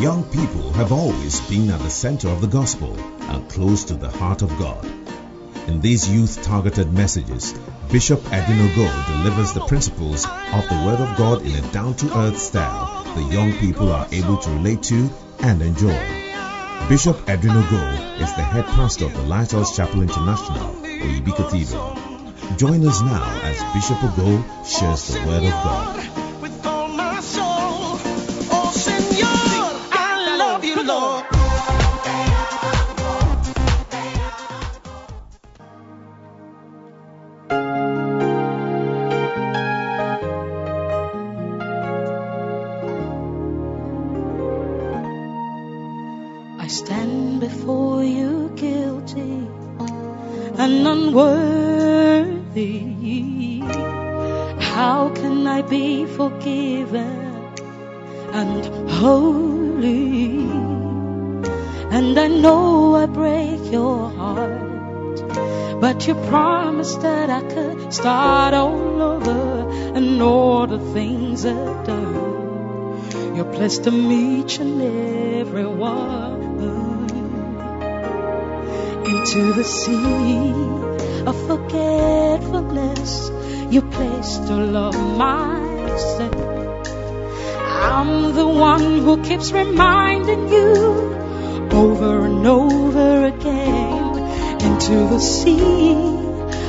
young people have always been at the center of the gospel and close to the heart of God. In these youth targeted messages, Bishop Edwin Adinogo delivers the principles of the Word of God in a down to earth style the young people are able to relate to and enjoy. Bishop Edwin Adinogo is the head pastor of the Lighthouse Chapel International, Oyibi Cathedral. Join us now as Bishop Ogo shares the Word of God. Start all over and all the things I've done. You're blessed to meet and every one into the sea of forgetfulness. You placed all of my sin. I'm the one who keeps reminding you over and over again into the sea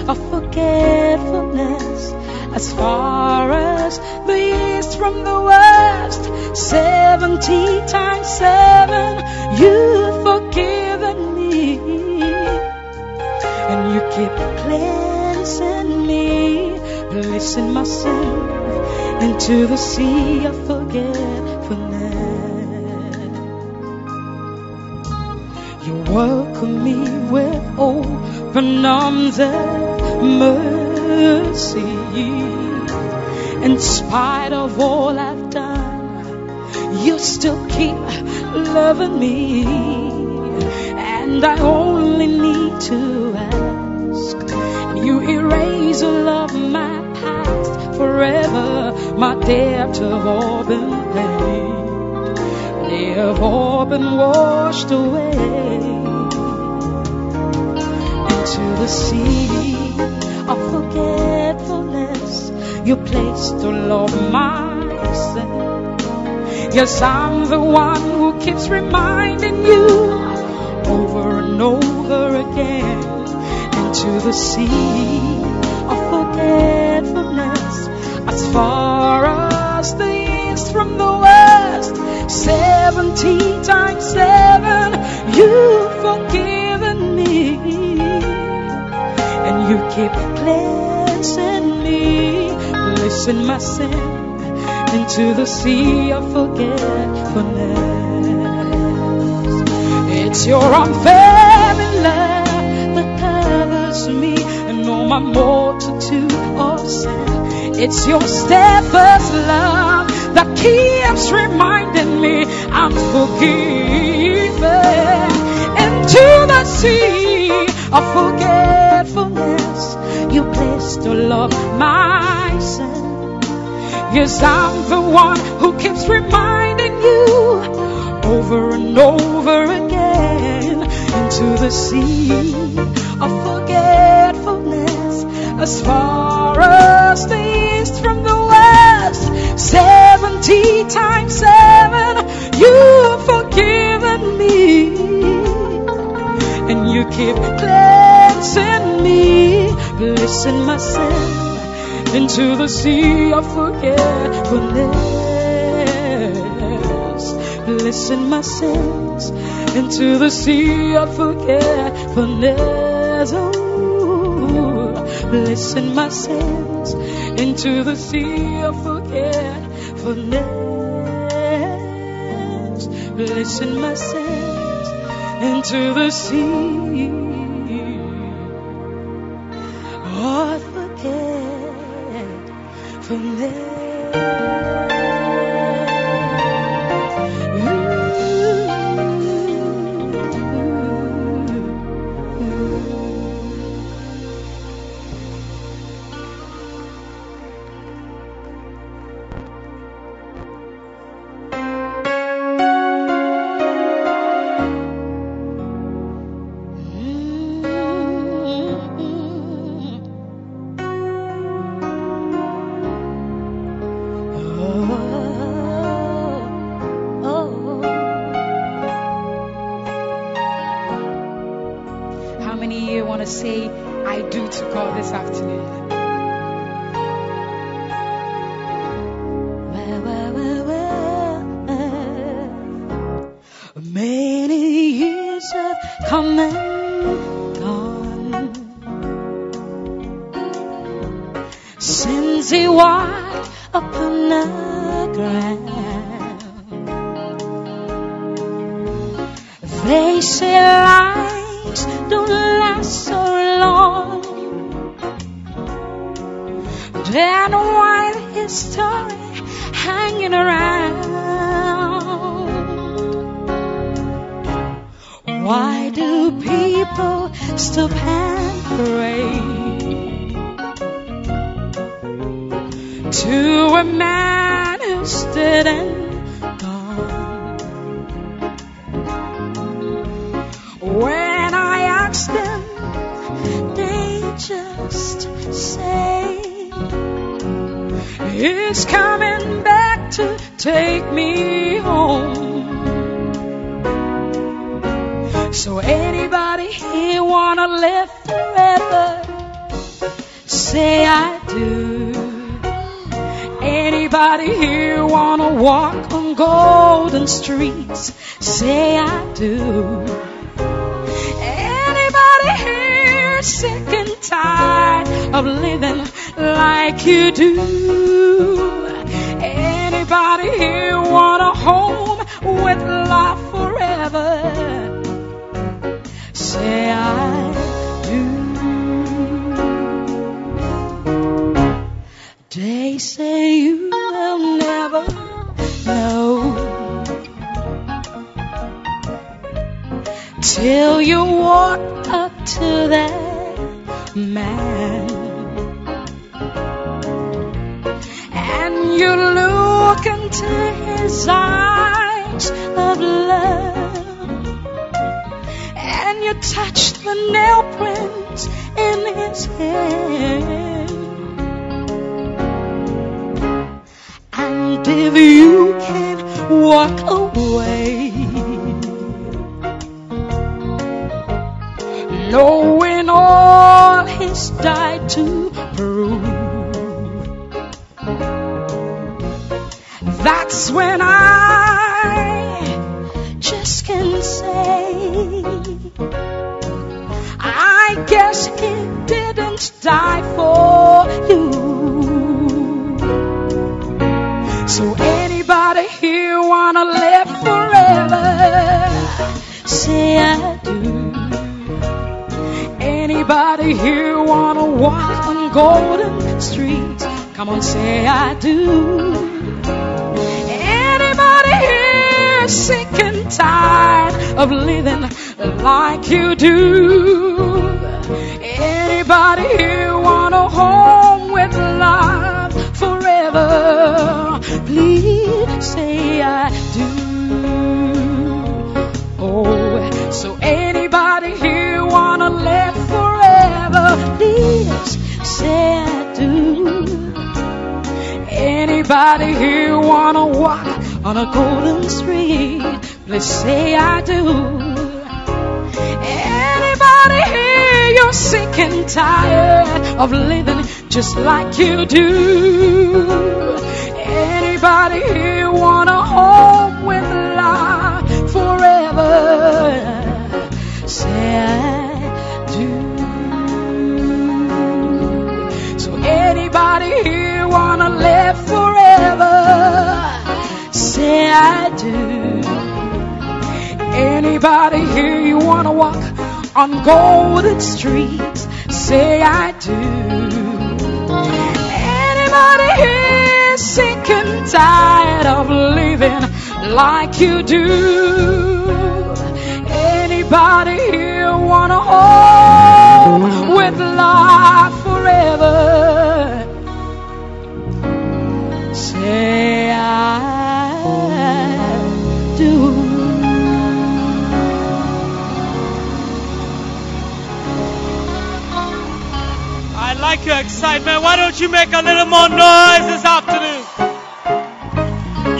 of forgetfulness. As far as the east from the west, seventy times seven, you've forgiven me and you keep cleansing me, placing my sin into the sea of forgetfulness. You welcome me with open arms mercy. In spite of all I've done, you still keep loving me. And I only need to ask. You erase all of my past forever. My debts have all been paid. They have all been washed away into the sea of forgetfulness. You placed all of my sin. Yes, I'm the one who keeps reminding you over and over again into the sea of forgetfulness. As far as the east from the west, seventy times seven, you've forgiven keep cleansing me, placing my sin into the sea of forgetfulness. It's your unfailing love that covers me and all my multitude of sin. It's your steadfast love that keeps reminding me I'm forgiven. Into the sea of forgetfulness, you placed all of my sin. Yes, I'm the one who keeps reminding you over and over again into the sea of forgetfulness. As far as the east from the west, seventy times seven, you've forgiven me, and you keep cleansing me, placing my sin into the sea of forgetfulness. Listen, my sins into the sea of forgetfulness. Oh, listen, my sins into the sea of forgetfulness. Listen, my sins into the sea Why the history hanging around? Why do people stop and pray to a man who stood and He's coming back to take me home. So anybody here wanna live forever? Say I do. Anybody here wanna walk on golden streets? Say I do. Anybody here sick and tired of living like you do? Anybody here want a home with love forever? Say I do. They say you will never know till you walk up to that man his eyes of love. And you touched the nail prints in his hand. And if you can walk away knowing all he's died to That's when I just can say, I guess it didn't die for you. So anybody here wanna live forever? Say I do. Anybody here wanna walk on golden streets? Come on, say I do. Sick and tired of living like you do? Anybody here want a home with love forever? Please say I do. Oh, so anybody here wanna live forever? Please say I do. Anybody here wanna walk on a golden street? Please say I do. Anybody here you're sick and tired of living just like you do? Anybody here want a home with love forever? Say I do. So anybody here wanna live do. Anybody here you wanna walk on golden streets? Say I do. Anybody here sick and tired of living like you do? Anybody here want a home with love forever? Say like your excitement. Why don't you make a little more noise this afternoon?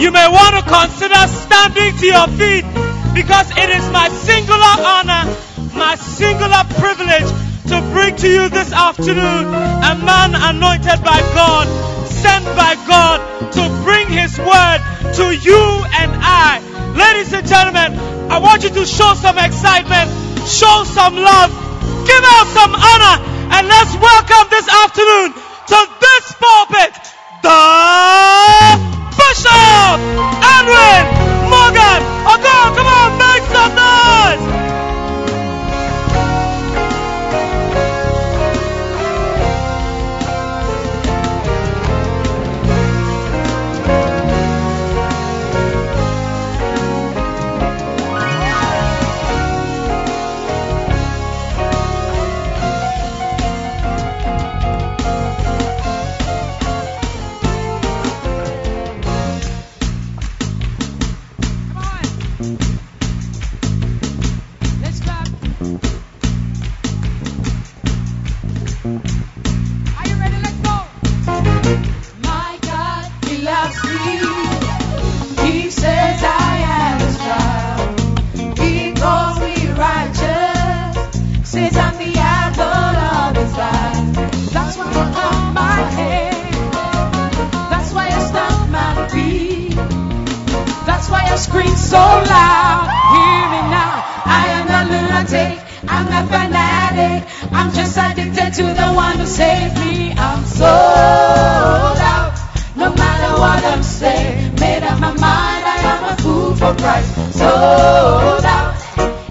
You may want to consider standing to your feet because it is my singular honor, my singular privilege to bring to you this afternoon a man anointed by God, sent by God to bring his word to you and I. Ladies and gentlemen, I want you to show some excitement, show some love, give out some honor, and let's welcome this afternoon to this pulpit, the Bishop Edwin Morgan. Oh come on, That's why I scream so loud. Hear me now. I am not lunatic. I'm not fanatic. I'm just addicted to the one who saved me. I'm sold out. No matter what I'm saying, made up my mind. I am a fool for Christ. Sold out.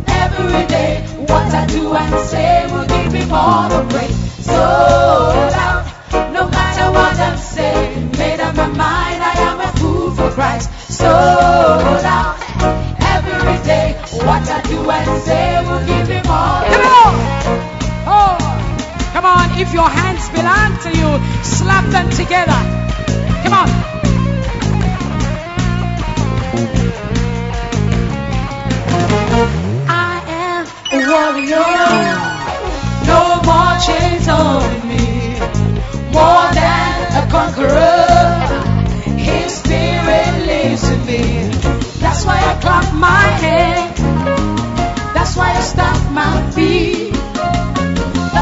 Every day, what I do and say will give me all the praise. Sold out. No matter what I'm saying, made up my mind. I am a fool for Christ. Sold say will give him all Come on. Oh. Come on. If your hands belong to you, slap them together. Come on. I am a warrior. No more chains on me. More than a conqueror. His spirit lives in me. That's why I clap my hands.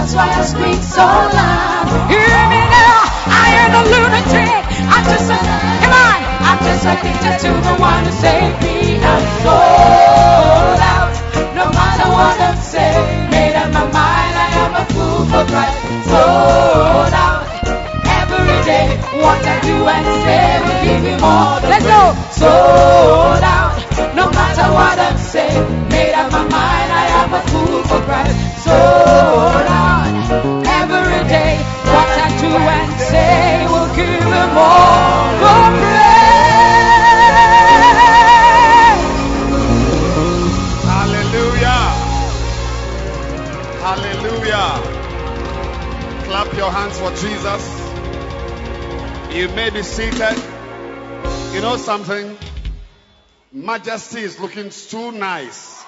That's why I speak so loud. Hear me now. I am a lunatic. I'm just a, come on, I'm just addicted to the one who saved me. I'm sold out, no matter what I'm saying. Made up my mind, I am a fool for Christ. Sold out, every day, what I do and say will give all the Let's go. Sold out, no matter what I'm saying. Made up my mind, I am a fool for Christ. Sold something? Majesty is looking too nice.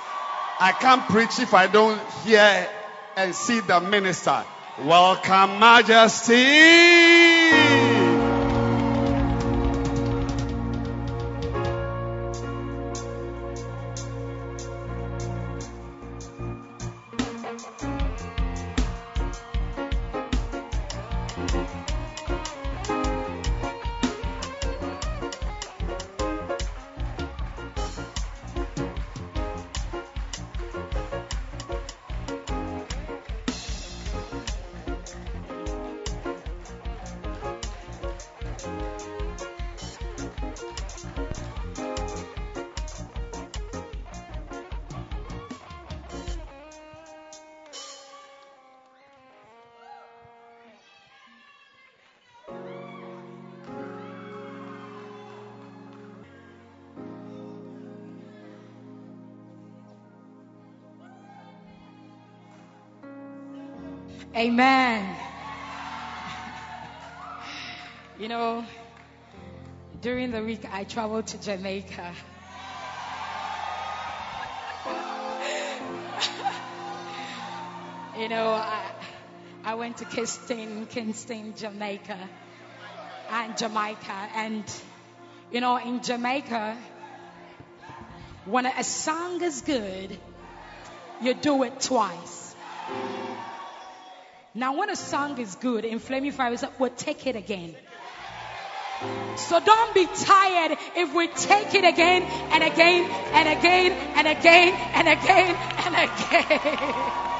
I can't preach if I don't hear and see the minister. Welcome, Majesty. Amen. You know, during the week I traveled to Jamaica. you know, I, I went to Kingston, Kingston, Jamaica, and Jamaica, and you know, in Jamaica, when a song is good, you do it twice. Now, when a song is good, in Flaming Fire, we'll take it again. So don't be tired if we take it again and again and again and again and again and again.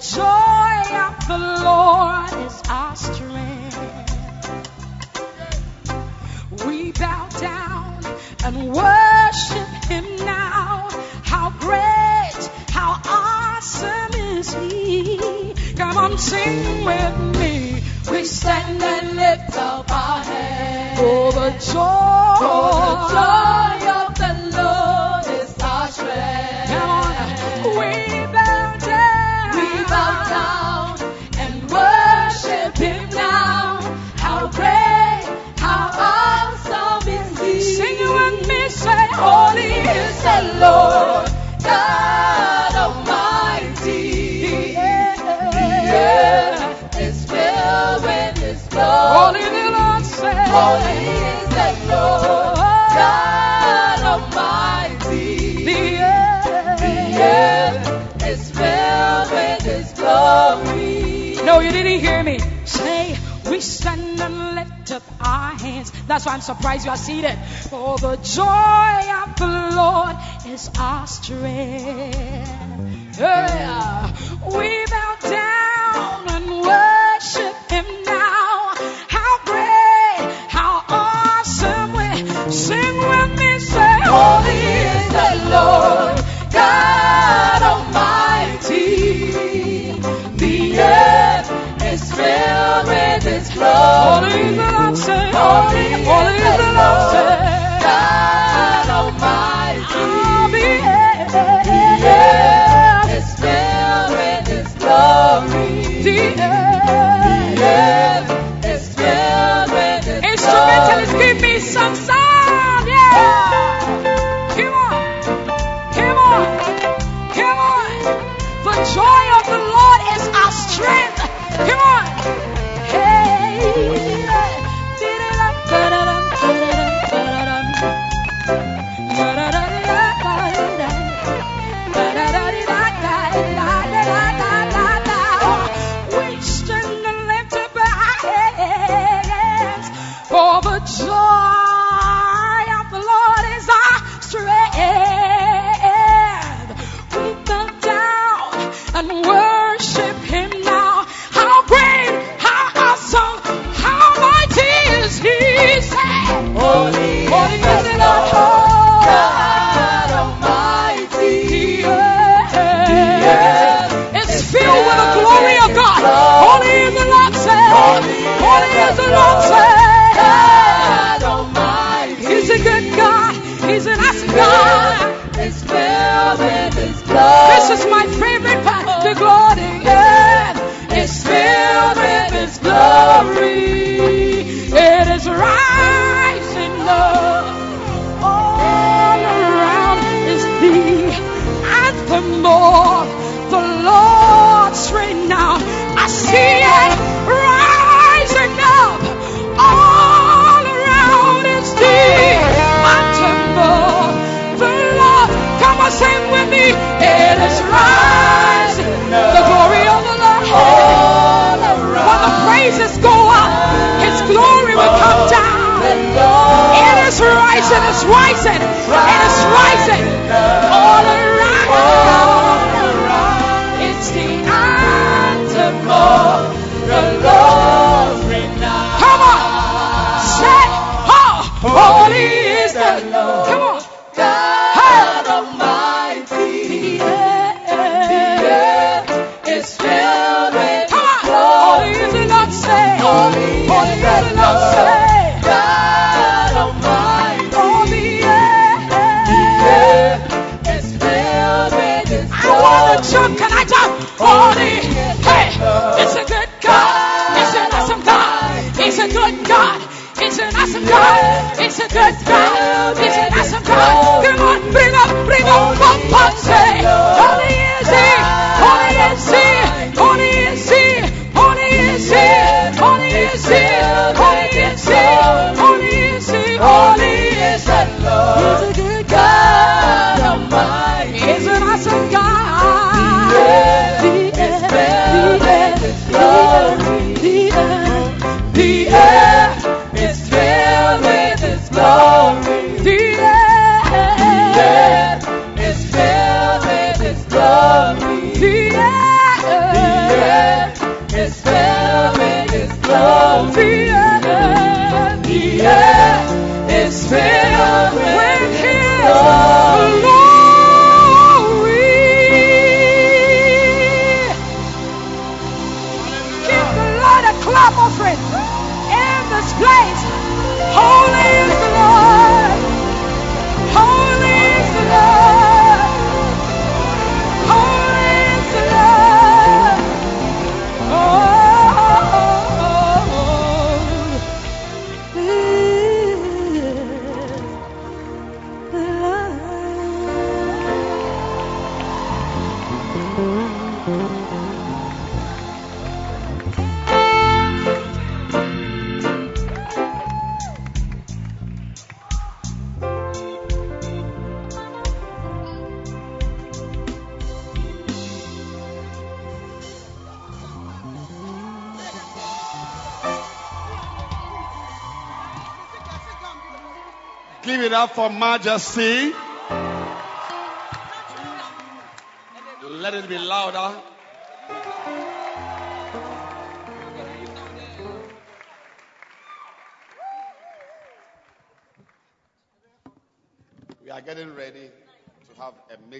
joy of the Lord is our strength. We bow down and worship Him now. How great, how awesome is He? Come on, sing with me. We stand and lift up our hands. For the joy, for the joy The Lord God Almighty. The earth, is filled with His glory. No, you didn't hear me. Say, we stand and let up our hands. That's why I'm surprised you are seated. For the joy of the Lord is our strength. Yeah. We bow down and worship Him say, All it is is answer.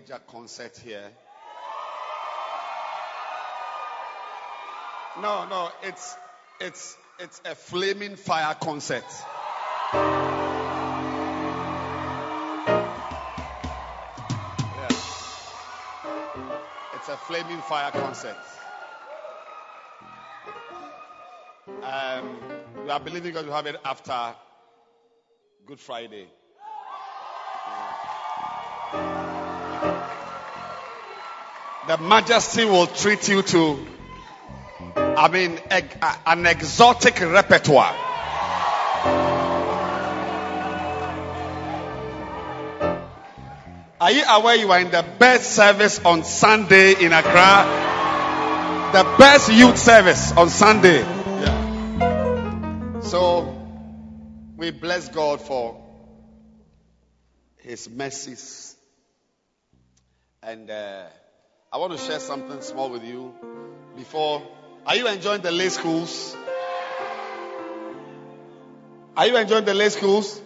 Major concert here. No, no, it's it's it's a flaming fire concert. Yeah. It's a flaming fire concert. Um, we are believing God to have it after Good Friday. The majesty will treat you to, I mean, an exotic repertoire. Are you aware you are in the best service on Sunday in Accra? The best youth service on Sunday. Yeah. So we bless God for His mercies. And uh, I want to share something small with you before. Are you enjoying the lay schools? Are you enjoying the lay schools?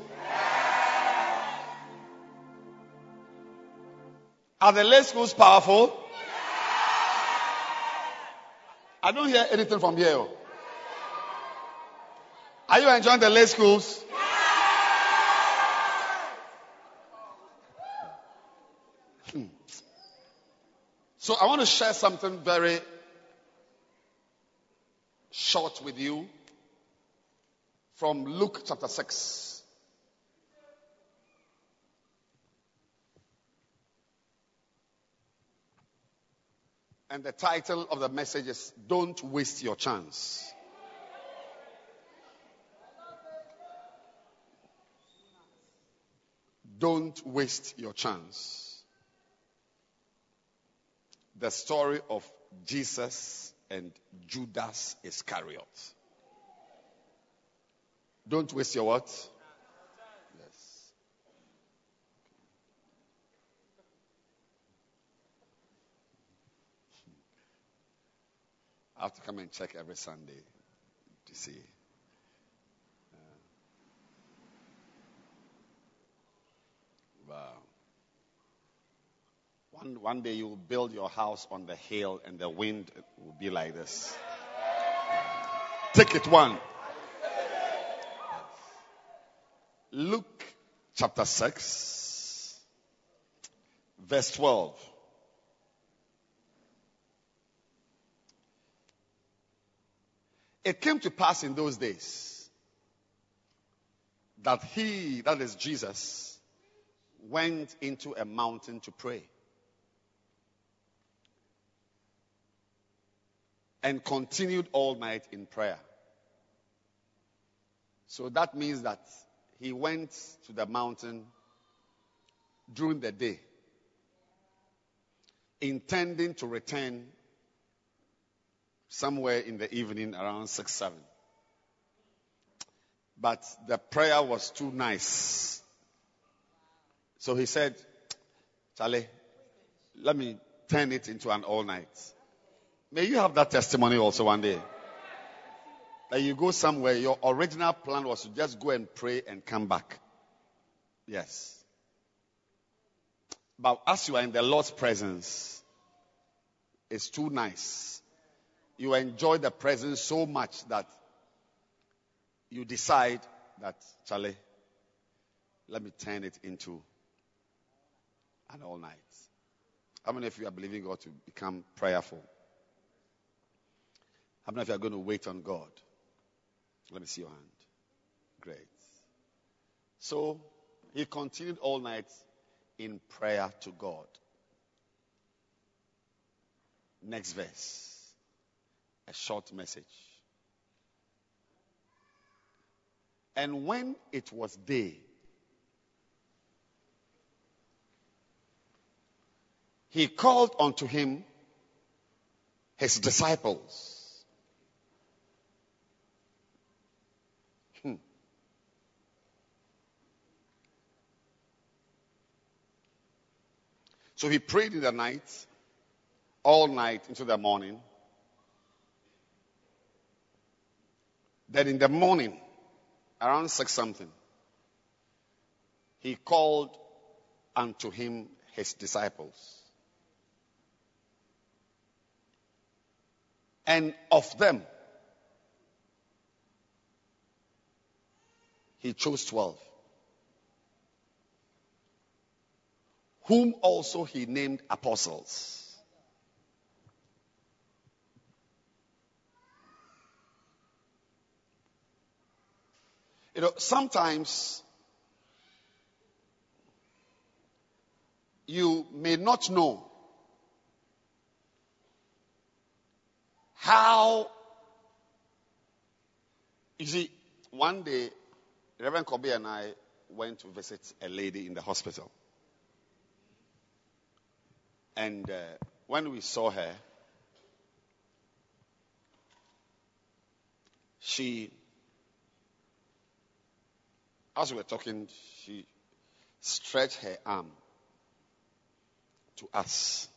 Are the lay schools powerful? I don't hear anything from here. Are you enjoying the lay schools? So I want to share something very short with you from Luke chapter 6. And the title of the message is Don't Waste Your Chance. Don't waste your chance. The story of Jesus and Judas Iscariot. Don't waste your what? Yes. I have to come and check every Sunday to see. One, one day you will build your house on the hill and the wind will be like this. Take it one. Luke chapter 6, verse 12. It came to pass in those days that he, that is Jesus, went into a mountain to pray. And continued all night in prayer. So that means that he went to the mountain during the day, intending to return somewhere in the evening around 6 7. But the prayer was too nice. So he said, Charlie, let me turn it into an all night. May you have that testimony also one day. That you go somewhere, your original plan was to just go and pray and come back. Yes. But as you are in the Lord's presence, it's too nice. You enjoy the presence so much that you decide that, Charlie, let me turn it into an all night. How many of you are believing God to become prayerful? How many of you are going to wait on God? Let me see your hand. Great. So he continued all night in prayer to God. Next verse. A short message. And when it was day, he called unto him his disciples. So he prayed in the night, all night into the morning. Then in the morning, around six something, he called unto him his disciples. And of them, he chose twelve, whom also he named apostles. You know, sometimes you may not know how. You see, one day, Reverend Kobe and I went to visit a lady in the hospital. And uh, when we saw her, she as we were talking, she stretched her arm to us.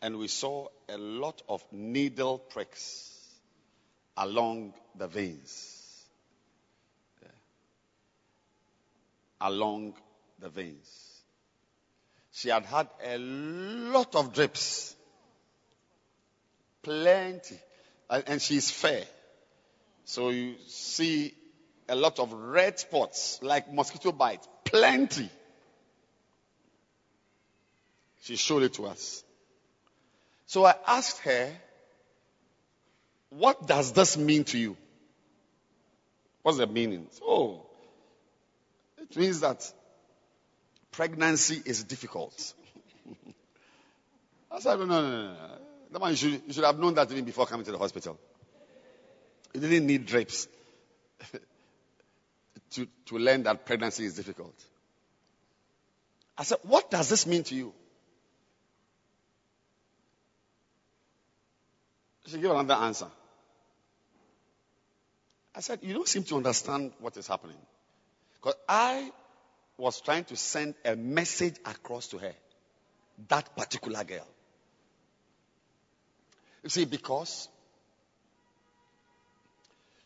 And we saw a lot of needle pricks along the veins. Yeah. Along the veins. She had had a lot of drips. Plenty. And she's fair. So you see a lot of red spots like mosquito bites. Plenty. She showed it to us. So I asked her, what does this mean to you? What's the meaning? Oh, it means that pregnancy is difficult. I said, no, no, no, no. You should, you should have known that even before coming to the hospital. You didn't need drapes to, to learn that pregnancy is difficult. I said, What does this mean to you? She gave another answer. I said, You don't seem to understand what is happening. Because I was trying to send a message across to her, that particular girl. You see, because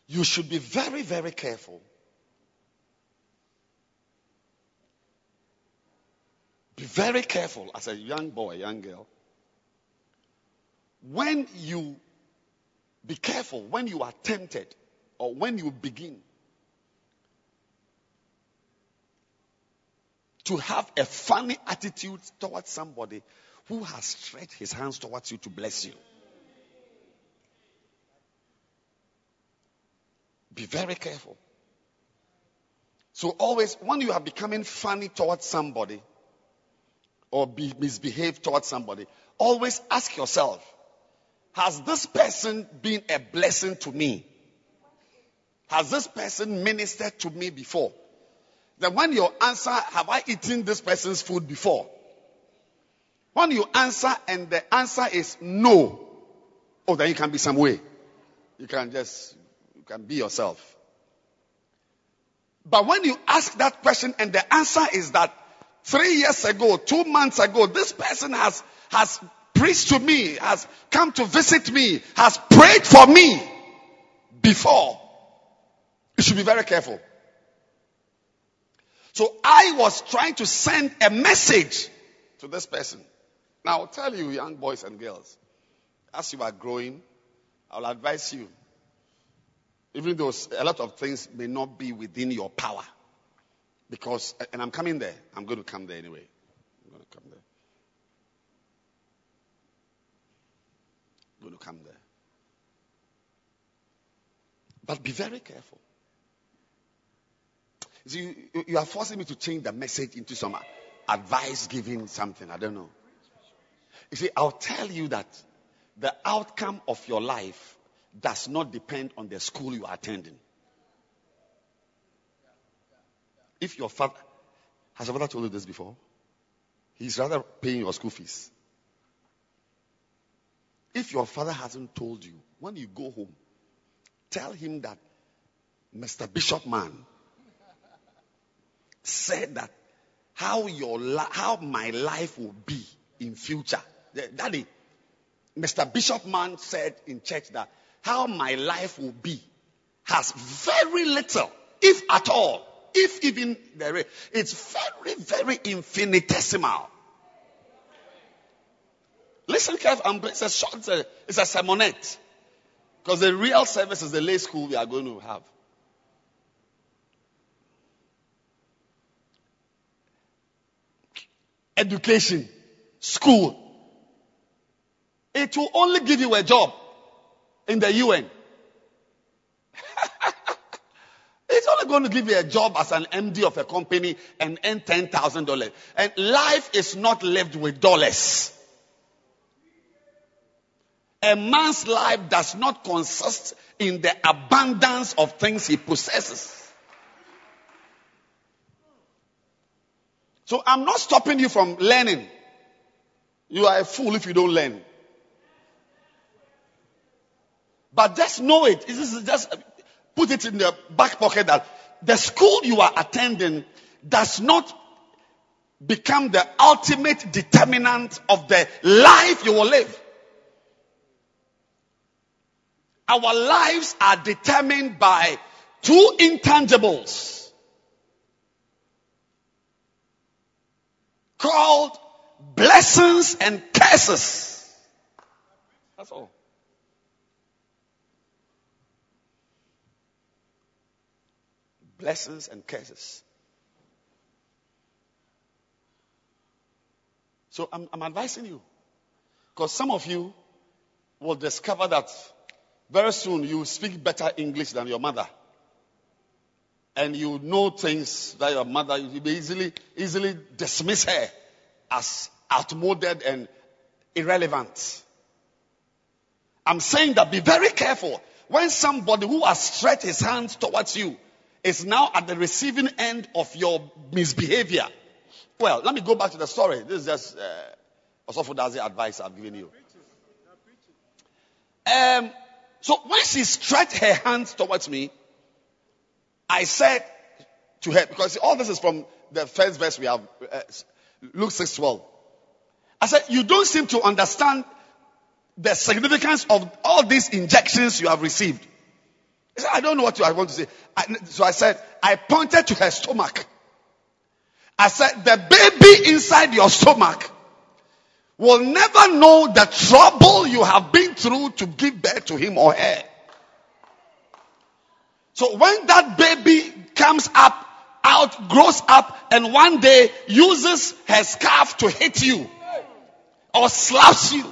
you should be very, very careful. Be very careful as a young boy, young girl. When you be careful, when you are tempted or when you begin to have a funny attitude towards somebody who has stretched his hands towards you to bless you. Be very careful. So always, when you are becoming funny towards somebody or be misbehave towards somebody, always ask yourself, has this person been a blessing to me? Has this person ministered to me before? Then when you answer, have I eaten this person's food before? When you answer and the answer is no, oh, then you can be some way. You can just, you can be yourself. But when you ask that question and the answer is that three years ago, two months ago, this person has, has preached to me, has come to visit me, has prayed for me before, you should be very careful. So I was trying to send a message to this person. Now I'll tell you, young boys and girls, as you are growing, I'll advise you even though a lot of things may not be within your power. Because, and I'm coming there. I'm going to come there anyway. I'm going to come there. I'm going to come there. But be very careful. You, you are forcing me to change the message into some advice giving something. I don't know. You see, I'll tell you that the outcome of your life does not depend on the school you are attending. If your father, has your father told you this before? He's rather paying your school fees. If your father hasn't told you, when you go home, tell him that Mr. Bishop Man said that how your li- how my life will be in future. Daddy, Mr. Bishop Man said in church that how my life will be has very little, if at all, if even there is, it's very, very infinitesimal. Listen carefully, it's a short, it's a sermonette. Because the real service is the lay school we are going to have. Education, school. It will only give you a job in the UN. it's only going to give you a job as an MD of a company and earn $10,000. And life is not lived with dollars. A man's life does not consist in the abundance of things he possesses. So I'm not stopping you from learning. You are a fool if you don't learn. But just know it. Just put it in the back pocket that the school you are attending does not become the ultimate determinant of the life you will live. Our lives are determined by two intangibles called blessings and curses. That's all. blessings and curses. So I'm, I'm advising you. Because some of you will discover that very soon you speak better English than your mother. And you know things that your mother, you easily, easily dismiss her as outmoded and irrelevant. I'm saying that be very careful when somebody who has stretched his hands towards you is now at the receiving end of your misbehavior. Well, let me go back to the story. This is just uh, the advice I've given you. Um, so when she stretched her hands towards me, I said to her, because all this is from the first verse we have, uh, Luke 6 12. I said, You don't seem to understand the significance of all these injections you have received. I, said, I don't know what you I want to say. I, so I said, I pointed to her stomach. I said, the baby inside your stomach will never know the trouble you have been through to give birth to him or her. So when that baby comes up, out, grows up, and one day uses her scarf to hit you or slaps you,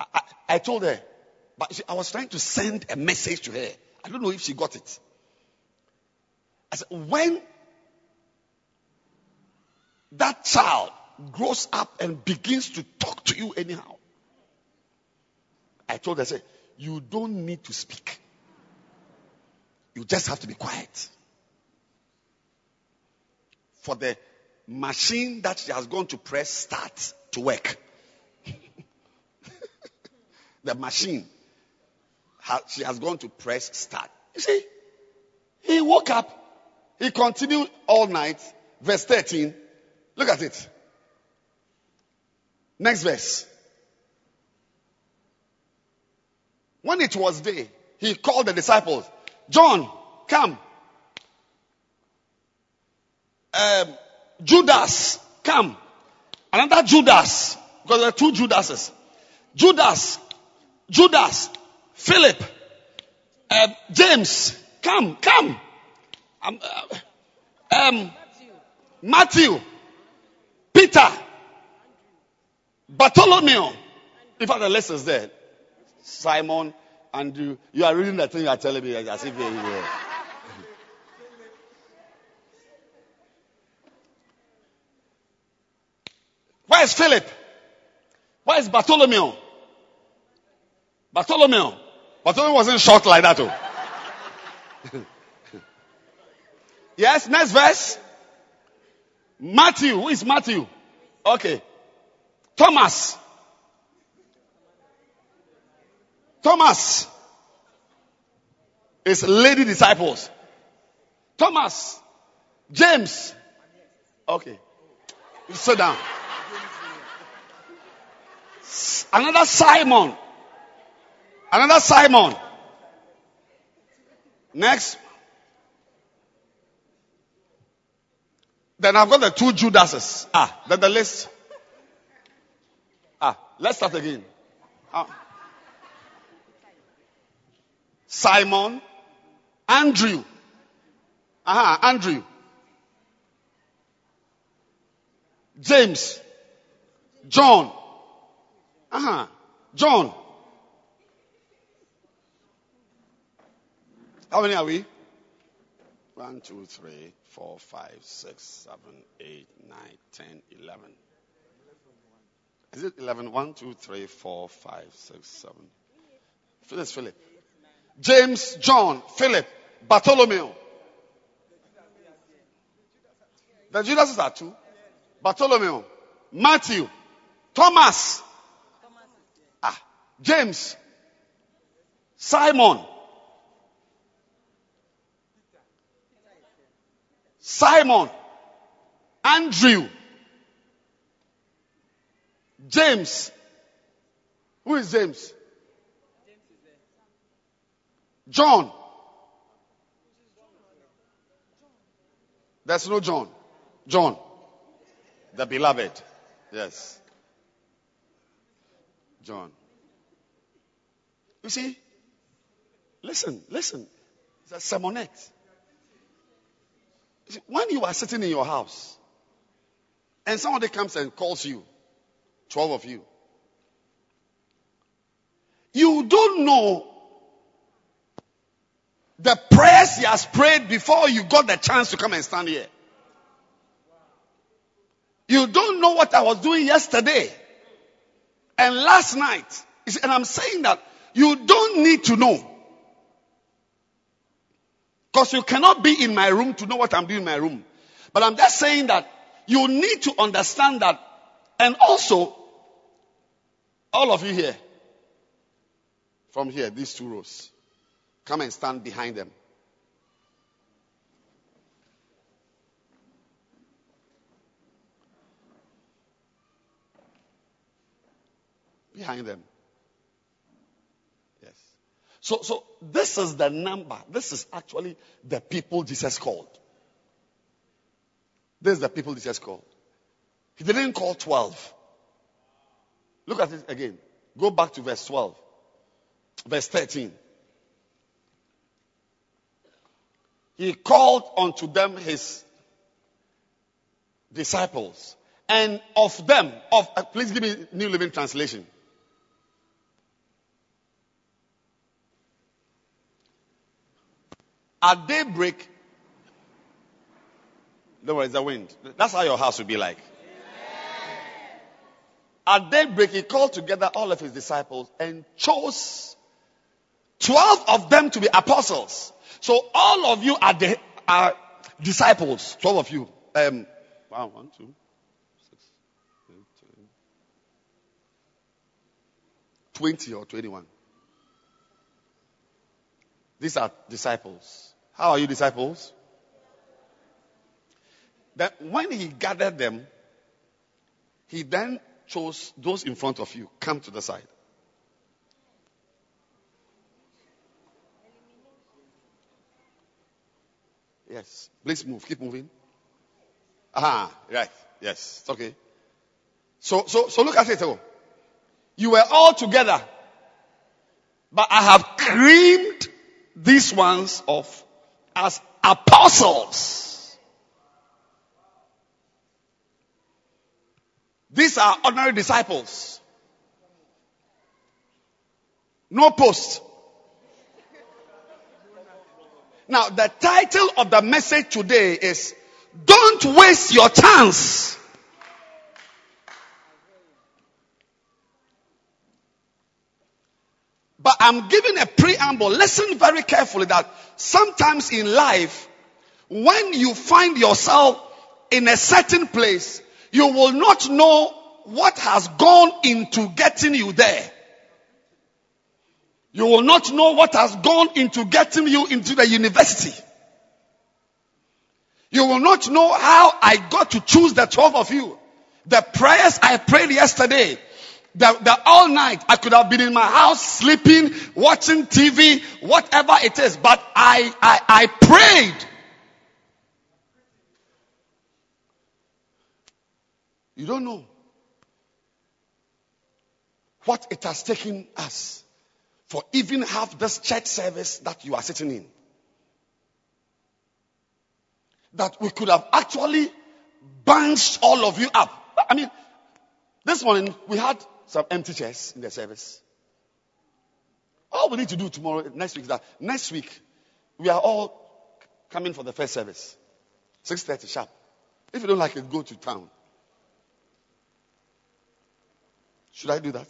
I, I told her, But she, I was trying to send a message to her. I don't know if she got it. I said, when that child grows up and begins to talk to you anyhow, I told her, I said, you don't need to speak. You just have to be quiet. For the machine that she has gone to press start to work. the machine ha- she has gone to press start. You see, he woke up, he continued all night. Verse 13. Look at it. Next verse. When it was day, he called the disciples. John, come. Um, Judas, come. Another Judas, because there are two Judases. Judas, Judas, Philip, uh, James, come, come. Um, uh, um, Matthew, Peter, Bartholomew. In fact, the list is there. Simon, Andrew. You are reading the thing you are telling me as if you were. Where is Philip? Where is Bartholomew? Bartholomew. Bartholomew wasn't short like that. Oh. yes, next verse. Matthew. Who is Matthew? Okay. Thomas. Thomas is lady disciples. Thomas. James. Okay. Sit down. Another Simon. Another Simon. Next. Then I've got the two Judases. Ah, then the list. Ah, let's start again. Ah. Simon, Andrew. Aha, Andrew. James, John. Aha, John. How many are we? One, two, three, four, five, six, seven, eight, nine, ten, eleven. Is it eleven? One, two, three, four, five, six, seven. Philip, Philip. James, John, Philip, Bartholomew. The Judas are two. Bartholomew, Matthew, Thomas, ah, James, Simon, Simon, Andrew, James. Who is James? John. There's no John. John. The beloved. Yes. John. You see? Listen, listen. It's a sermonette. When you are sitting in your house and somebody comes and calls you, 12 of you, you don't know prayers he has prayed before you got the chance to come and stand here. You don't know what I was doing yesterday and last night. And I'm saying that you don't need to know. Because you cannot be in my room to know what I'm doing in my room. But I'm just saying that you need to understand that. And also, all of you here, from here, these two rows, come and stand behind them. Behind them. Yes. So, so this is the number. This is actually the people Jesus called. This is the people Jesus called. He didn't call 12. Look at it again. Go back to verse 12. Verse 13. He called unto them his disciples. And of them, of uh, please give me New Living Translation. At daybreak, don't worry, it's the wind. That's how your house will be like. At daybreak, he called together all of his disciples and chose 12 of them to be apostles. So all of you are, the, are disciples. 12 of you. Um, wow, one, two, six, eight, 10, 20 or 21. These are disciples. How are you disciples? That when he gathered them, he then chose those in front of you, come to the side. Yes. Please move. Keep moving. Ah, right. Yes. It's okay. So, so, so look at it. Oh. You were all together, but I have creamed these ones of as apostles. These are ordinary disciples. No post. Now, the title of the message today is Don't Waste Your Chance. But I'm giving a preamble. Listen very carefully that sometimes in life, when you find yourself in a certain place, you will not know what has gone into getting you there. You will not know what has gone into getting you into the university. You will not know how I got to choose the 12 of you. The prayers I prayed yesterday, the, the all night, I could have been in my house sleeping, watching TV, whatever it is, but I, I, I prayed. You don't know what it has taken us for even have this church service that you are sitting in. That we could have actually bunched all of you up. I mean, this morning we had some empty chairs in the service. All we need to do tomorrow, next week, is that next week we are all coming for the first service, six thirty sharp. If you don't like it, go to town. Should I do that?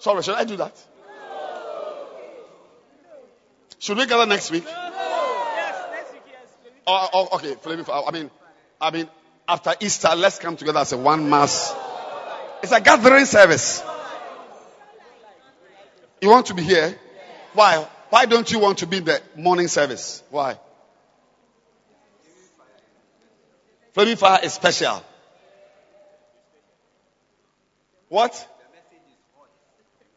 Sorry, should I do that? Should we gather next week? Oh, oh, okay, I mean, I mean, after Easter, let's come together as a one mass. It's a gathering service. You want to be here? Why? Why don't you want to be in the morning service? Why? Flaming Fire is special. What?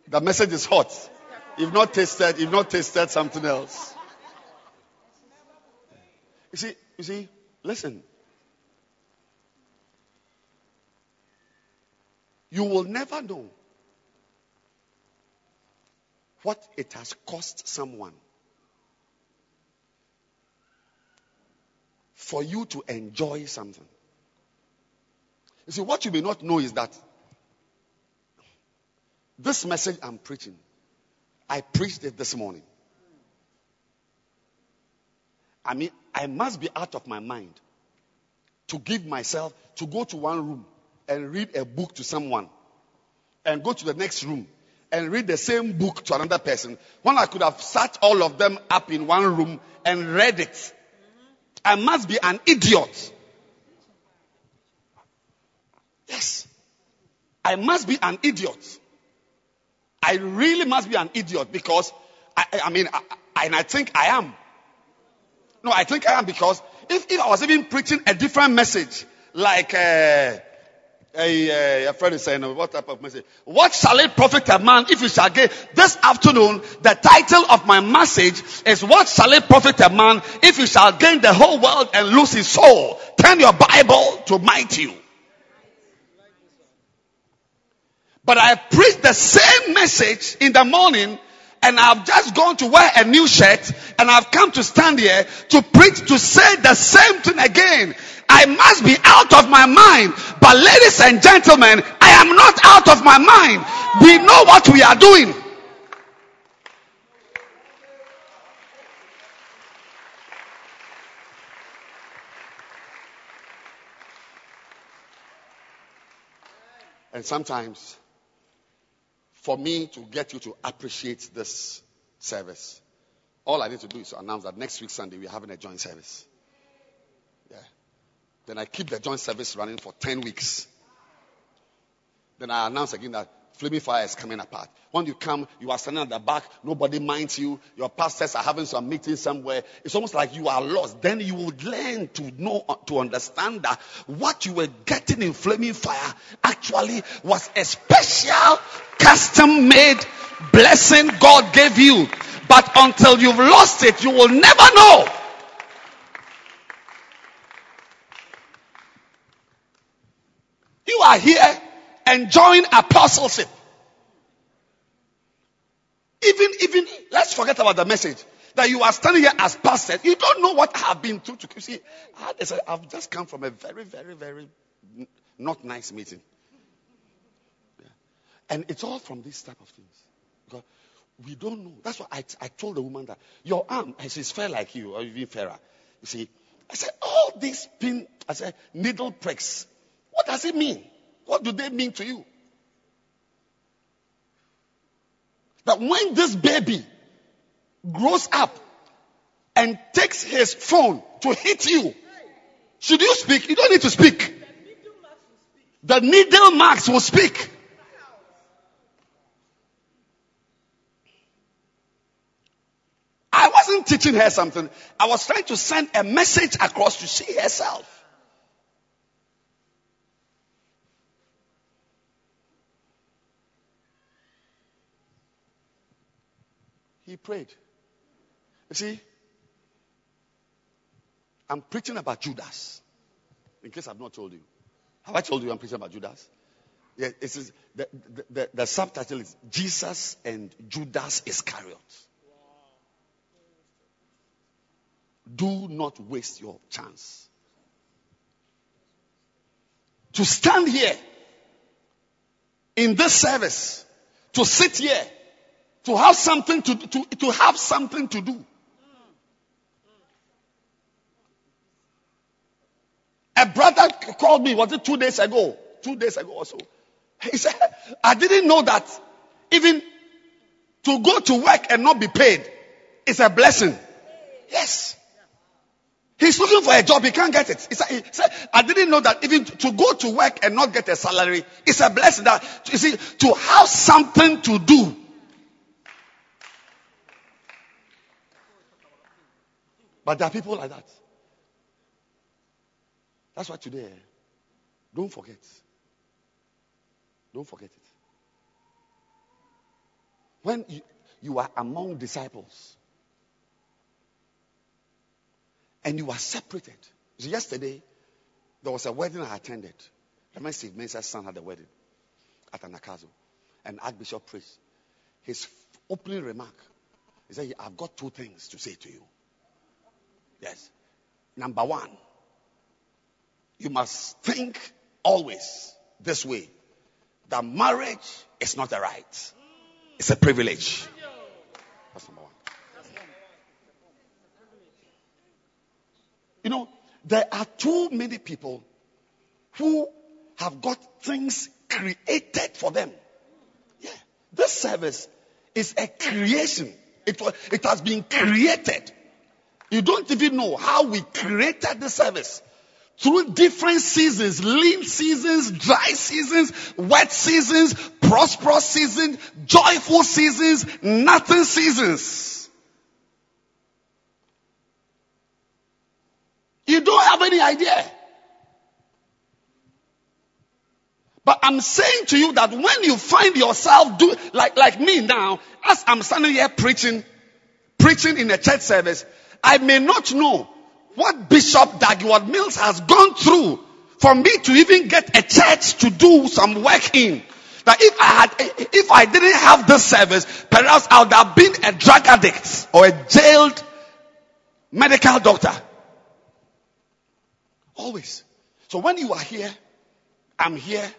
The message is hot. You've not tasted, you've not tasted something else. You see, you see, listen. You will never know what it has cost someone for you to enjoy something. You see, what you may not know is that this message I'm preaching, I preached it this morning. I mean, I must be out of my mind to give myself to go to one room and read a book to someone and go to the next room and read the same book to another person when I could have sat all of them up in one room and read it. I must be an idiot. Yes. I must be an idiot I really must be an idiot because I, I mean, I, and I think I am. No, I think I am because if, if I was even preaching a different message, like uh, a, a, uh, friend is saying, what type of message? What shall it profit a man if he shall gain? This afternoon, the title of my message is What shall it profit a man if he shall gain the whole world and lose his soul? Turn your Bible to Matthew. But I preached the same message in the morning and I've just gone to wear a new shirt and I've come to stand here to preach to say the same thing again. I must be out of my mind. But ladies and gentlemen, I am not out of my mind. We know what we are doing. And sometimes for me to get you to appreciate this service, all I need to do is announce that next week Sunday we're having a joint service. Yeah. Then I keep the joint service running for 10 weeks. Then I announce again that flaming fire is coming apart. When you come, you are standing at the back, nobody minds you. Your pastors are having some meeting somewhere. It's almost like you are lost. Then you will learn to know, to understand that what you were getting in flaming fire actually was a special, custom made blessing God gave you. But until you've lost it, you will never know. You are here enjoying apostleship. Even, even, let's forget about the message. That you are standing here as pastor. You don't know what I have been through. To, you see, I've just come from a very, very, very not nice meeting. Yeah. And it's all from these type of things. Because we don't know. That's why I, I told the woman that your arm is fair like you, or even fairer. You see, I said, all these pin, I said, needle pricks. What does it mean? What do they mean to you? That when this baby grows up and takes his phone to hit you, should you speak? You don't need to speak. The needle marks will speak. I wasn't teaching her something. I was trying to send a message across to see herself. Prayed. You see, I'm preaching about Judas. In case I've not told you. Have I told you I'm preaching about Judas? Yeah, it is the, the, the, the subtitle is Jesus and Judas Iscariot. Do not waste your chance. To stand here in this service, to sit here to have something to, to, to have something to do. A brother called me, was it two days ago? Two days ago or so. He said, I didn't know that even to go to work and not be paid is a blessing. Yes. He's looking for a job, he can't get it. He said, I didn't know that even to go to work and not get a salary is a blessing. That you see, to have something to do But there are people like that. That's why today, eh, don't forget. Don't forget it. When you, you are among disciples and you are separated. So yesterday, there was a wedding I attended. Reverend Steve Mensah's son had a wedding at Anagkazo. And Archbishop preached. His opening remark, he said, I've got two things to say to you. Yes. Number one, you must think always this way that marriage is not a right, it's a privilege. That's number one. You know, there are too many people who have got things created for them. Yeah. This service is a creation. It, it has been created. You don't even know how we created the service. Through different seasons, lean seasons, dry seasons, wet seasons, prosperous seasons, joyful seasons, nothing seasons. You don't have any idea. But I'm saying to you that when you find yourself do like, like me now, as I'm standing here preaching, preaching in a church service, I may not know what Bishop Dag Heward-Mills has gone through for me to even get a church to do some work in. That if I had, if I didn't have this service, perhaps I would have been a drug addict or a jailed medical doctor. Always. So when you are here, I'm here,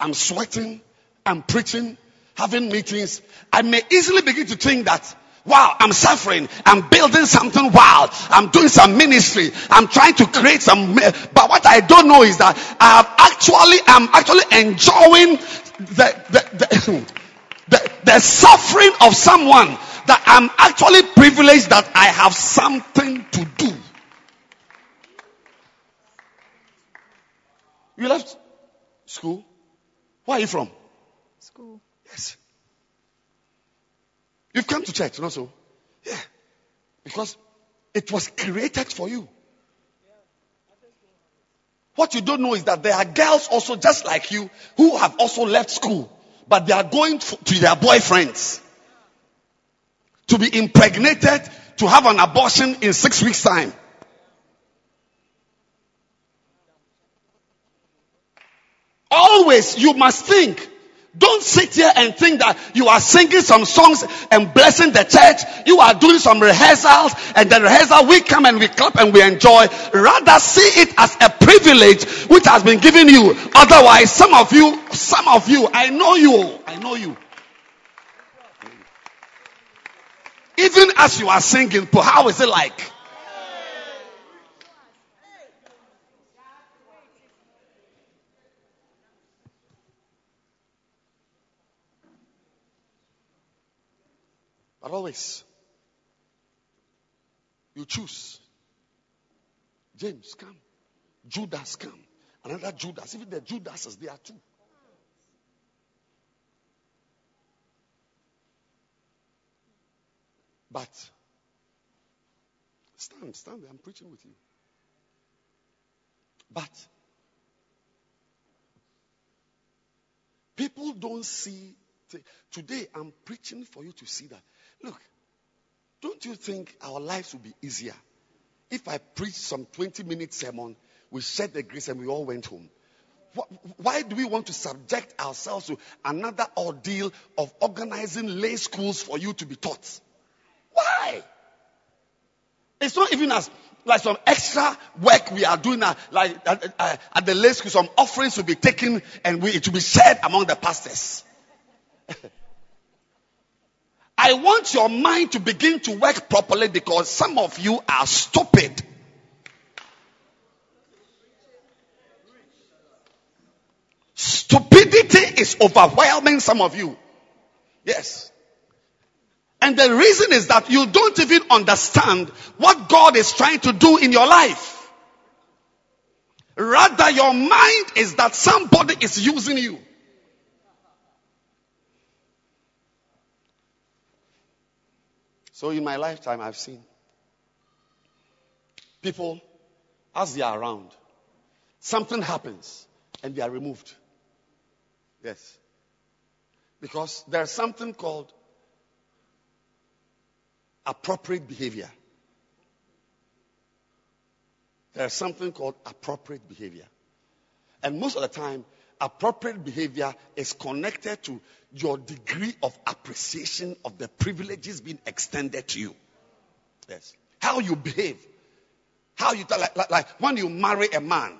I'm sweating, I'm preaching, having meetings, I may easily begin to think that Wow, I'm suffering. I'm building something wild. I'm doing some ministry. I'm trying to create some. But what I don't know is that I have actually, I'm actually enjoying the, the, the, the, the suffering of someone that I'm actually privileged that I have something to do. You left school? Where are you from? School. Yes. You've come to church, not so? Yeah. Because it was created for you. What you don't know is that there are girls also just like you who have also left school, but they are going to their boyfriends to be impregnated to have an abortion in six weeks' time. Always you must think. Don't sit here and think that you are singing some songs and blessing the church. You are doing some rehearsals and the rehearsal we come and we clap and we enjoy. Rather see it as a privilege which has been given you. Otherwise, some of you, some of you, I know you, I know you. Even as you are singing, how is it like? But always, you choose. James, come. Judas, come. Another Judas. Even the Judas Judases, there are two. But stand, stand there. I'm preaching with you. But people don't see. Today, I'm preaching for you to see that Look, don't you think our lives would be easier if I preached some 20 minute sermon, we shared the grace and we all went home? Why do we want to subject ourselves to another ordeal of organizing lay schools for you to be taught? Why? It's not even as like some extra work we are doing now, like at, at, at the lay school, some offerings will be taken and we, it will be shared among the pastors. I want your mind to begin to work properly because some of you are stupid. Stupidity is overwhelming some of you. Yes. And the reason is that you don't even understand what God is trying to do in your life. Rather, your mind is that somebody is using you. So in my lifetime, I've seen people, as they are around, something happens and they are removed. Yes. Because there's something called appropriate behavior. There's something called appropriate behavior. And most of the time, appropriate behavior is connected to your degree of appreciation of the privileges being extended to you. Yes. How you behave. How you, like, like, like when you marry a man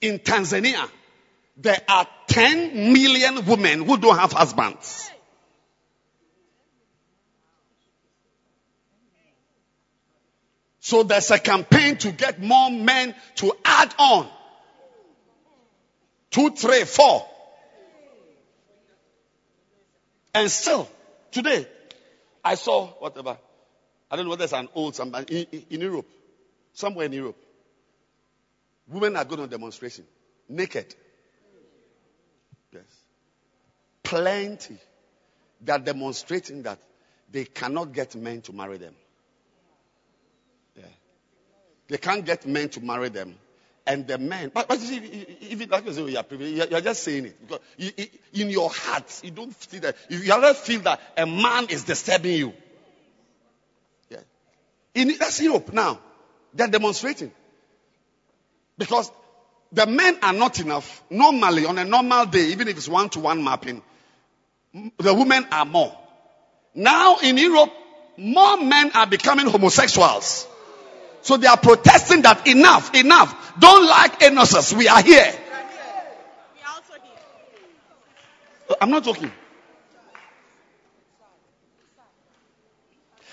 in Tanzania, there are 10 million women who don't have husbands. So there's a campaign to get more men to add on two, three, four. And still, today, I saw whatever. I don't know whether it's an old somebody in, in Europe, somewhere in Europe. Women are going on demonstration, naked. Yes. Plenty. They are demonstrating that they cannot get men to marry them. Yeah. They can't get men to marry them and the men. But, but you like you say, you are you are just saying it because you, in your heart you don't feel that you ever feel that a man is disturbing you. Yeah. In that's Europe now. They're demonstrating because the men are not enough. Normally, on a normal day, even if it's one-to-one mapping, the women are more. Now in Europe, more men are becoming homosexuals. So they are protesting that enough, enough. Don't like innocence. We are here. I'm not talking.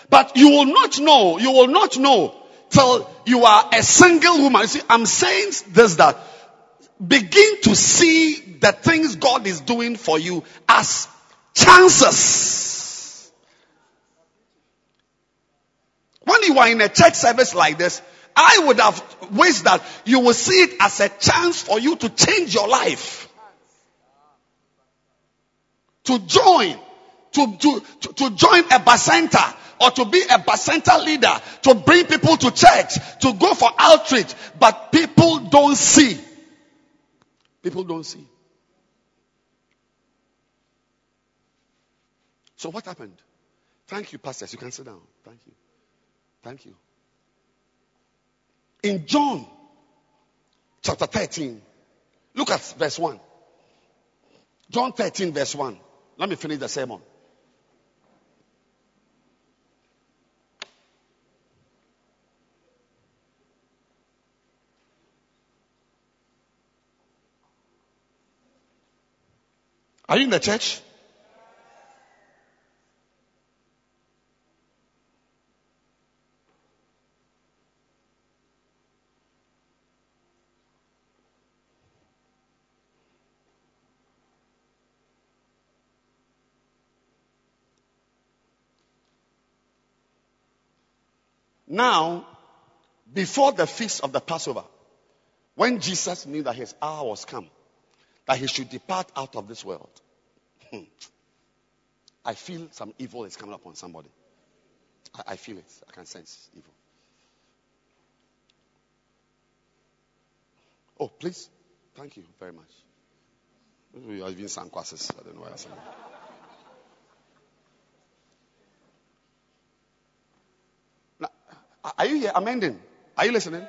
But you will not know, you will not know till you are a single woman. You see, I'm saying this that begin to see the things God is doing for you as chances. When you are in a church service like this, I would have wished that you will see it as a chance for you to change your life. To join, to, to, to, to join a bacenta or to be a bacenta leader, to bring people to church, to go for outreach, but people don't see. People don't see. So what happened? Thank you, pastors. You can sit down. Thank you. Thank you. In John chapter 13, look at verse 1. John 13, verse 1. Let me finish the sermon. Are you in the church? Now, before the feast of the Passover, when Jesus knew that his hour was come, that he should depart out of this world, hmm, I feel some evil is coming upon somebody. I, I feel it. I can sense evil. Oh, please. Thank you very much. Are even some classes. I don't know why I'm. Now, are you here amending? Are you listening?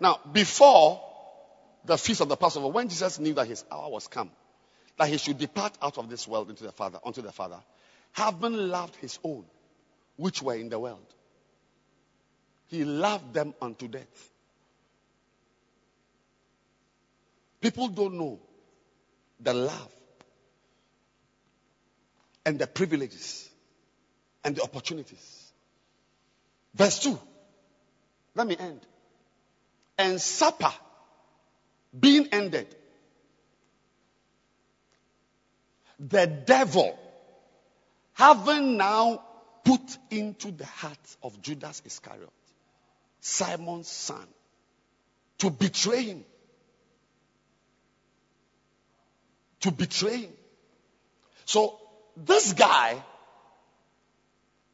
Now, before the feast of the Passover, when Jesus knew that his hour was come, that he should depart out of this world into the Father, unto the Father, having loved his own, which were in the world, he loved them unto death. People don't know the love and the privileges and the opportunities. Verse 2. Let me end. And supper being ended, the devil, having now put into the heart of Judas Iscariot, Simon's son, to betray him. To betray him. So, this guy,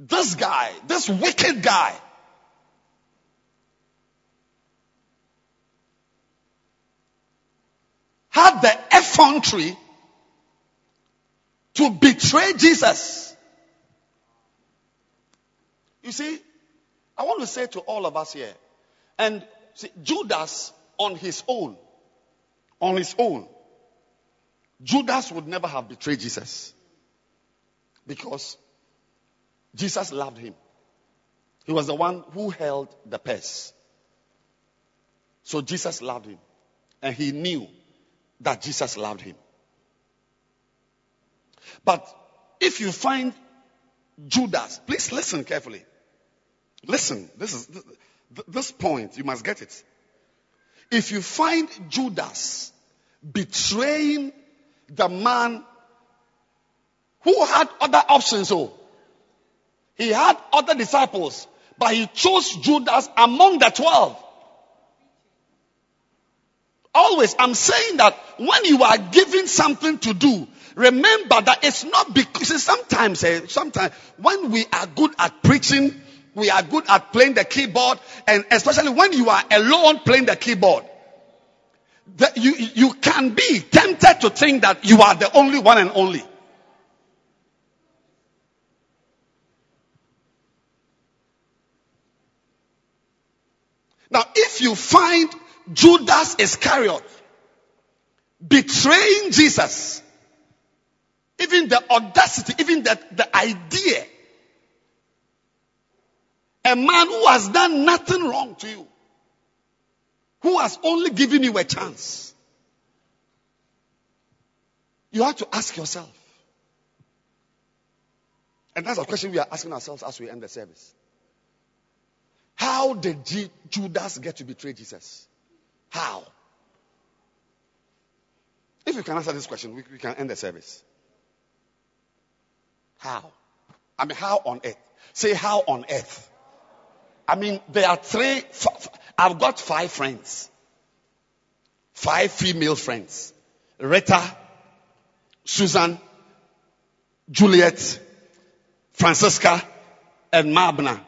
this guy, this wicked guy, had the effrontery to betray Jesus. You see, I want to say to all of us here, and see, Judas on his own, on his own, Judas would never have betrayed Jesus because Jesus loved him. He was the one who held the purse. So Jesus loved him. And he knew that Jesus loved him. But if you find Judas, please listen carefully. Listen, this is this point, you must get it. If you find Judas betraying the man who had other options, oh, he had other disciples, but he chose Judas among the twelve. Always, I'm saying that when you are given something to do, remember that it's not because sometimes, eh, sometimes when we are good at preaching, we are good at playing the keyboard, and especially when you are alone playing the keyboard, that you you can be tempted to think that you are the only one and only. Now, if you find Judas Iscariot betraying Jesus. Even the audacity, even the, the idea. A man who has done nothing wrong to you. Who has only given you a chance. You have to ask yourself. And that's a question we are asking ourselves as we end the service. How did G- Judas get to betray Jesus? How? If you can answer this question, we, we can end the service. How? I mean, how on earth? Say how on earth. I mean, there are three. I've got five friends. Five female friends. Rita, Susan, Juliet, Francesca, and Mabna.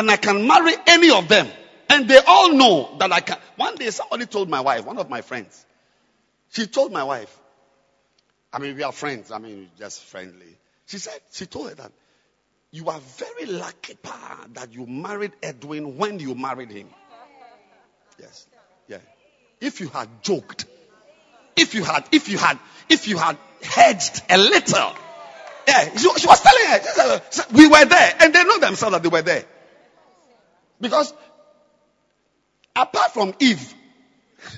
And I can marry any of them. And they all know that I can. One day somebody told my wife, one of my friends, she told my wife, I mean, we are friends. I mean, just friendly. She said, she told her that you are very lucky, pa, that you married Edwin when you married him. Yes. Yeah. If you had joked, if you had, if you had, if you had hedged a little, yeah, she, she was telling her, she said, we were there, and they know themselves that they were there. Because apart from Eve,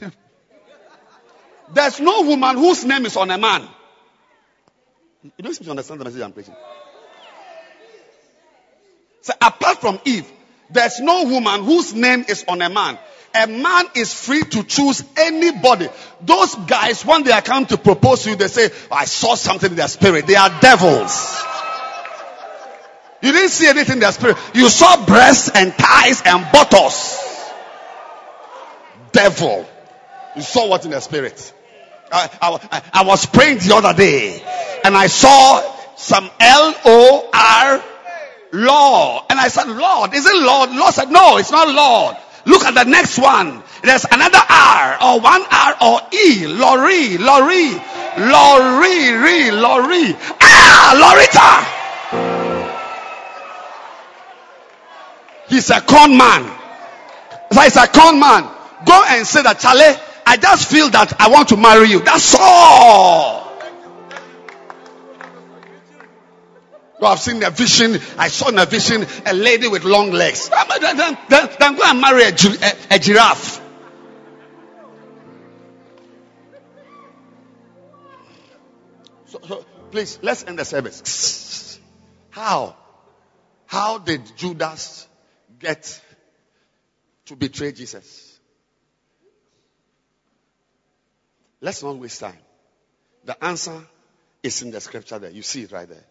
there's no woman whose name is on a man. You don't seem to understand the message I'm preaching. So apart from Eve, there's no woman whose name is on a man. A man is free to choose anybody. Those guys, when they come to propose to you, they say, I saw something in their spirit. They are devils. You didn't see anything in their spirit. You saw breasts and thighs and buttocks. Devil. You saw what in the spirit. I, I, I was praying the other day and I saw some L O R Lord. And I said, Lord, is it Lord? Lord said, no, it's not Lord. Look at the next one. There's another R or one R or E. Lorry, Lorry, Lorry, Re, Lorry. Ah, Lorita. He's a con man. He's a con man. Go and say that, Charlie, I just feel that I want to marry you. That's all. I've seen a vision. I saw in a vision a lady with long legs. Then, then, then, then go and marry a, a, a giraffe. So, so please, let's end the service. How? How did Judas get to betray Jesus? Let's not waste time. The answer is in the scripture there. You see it right there.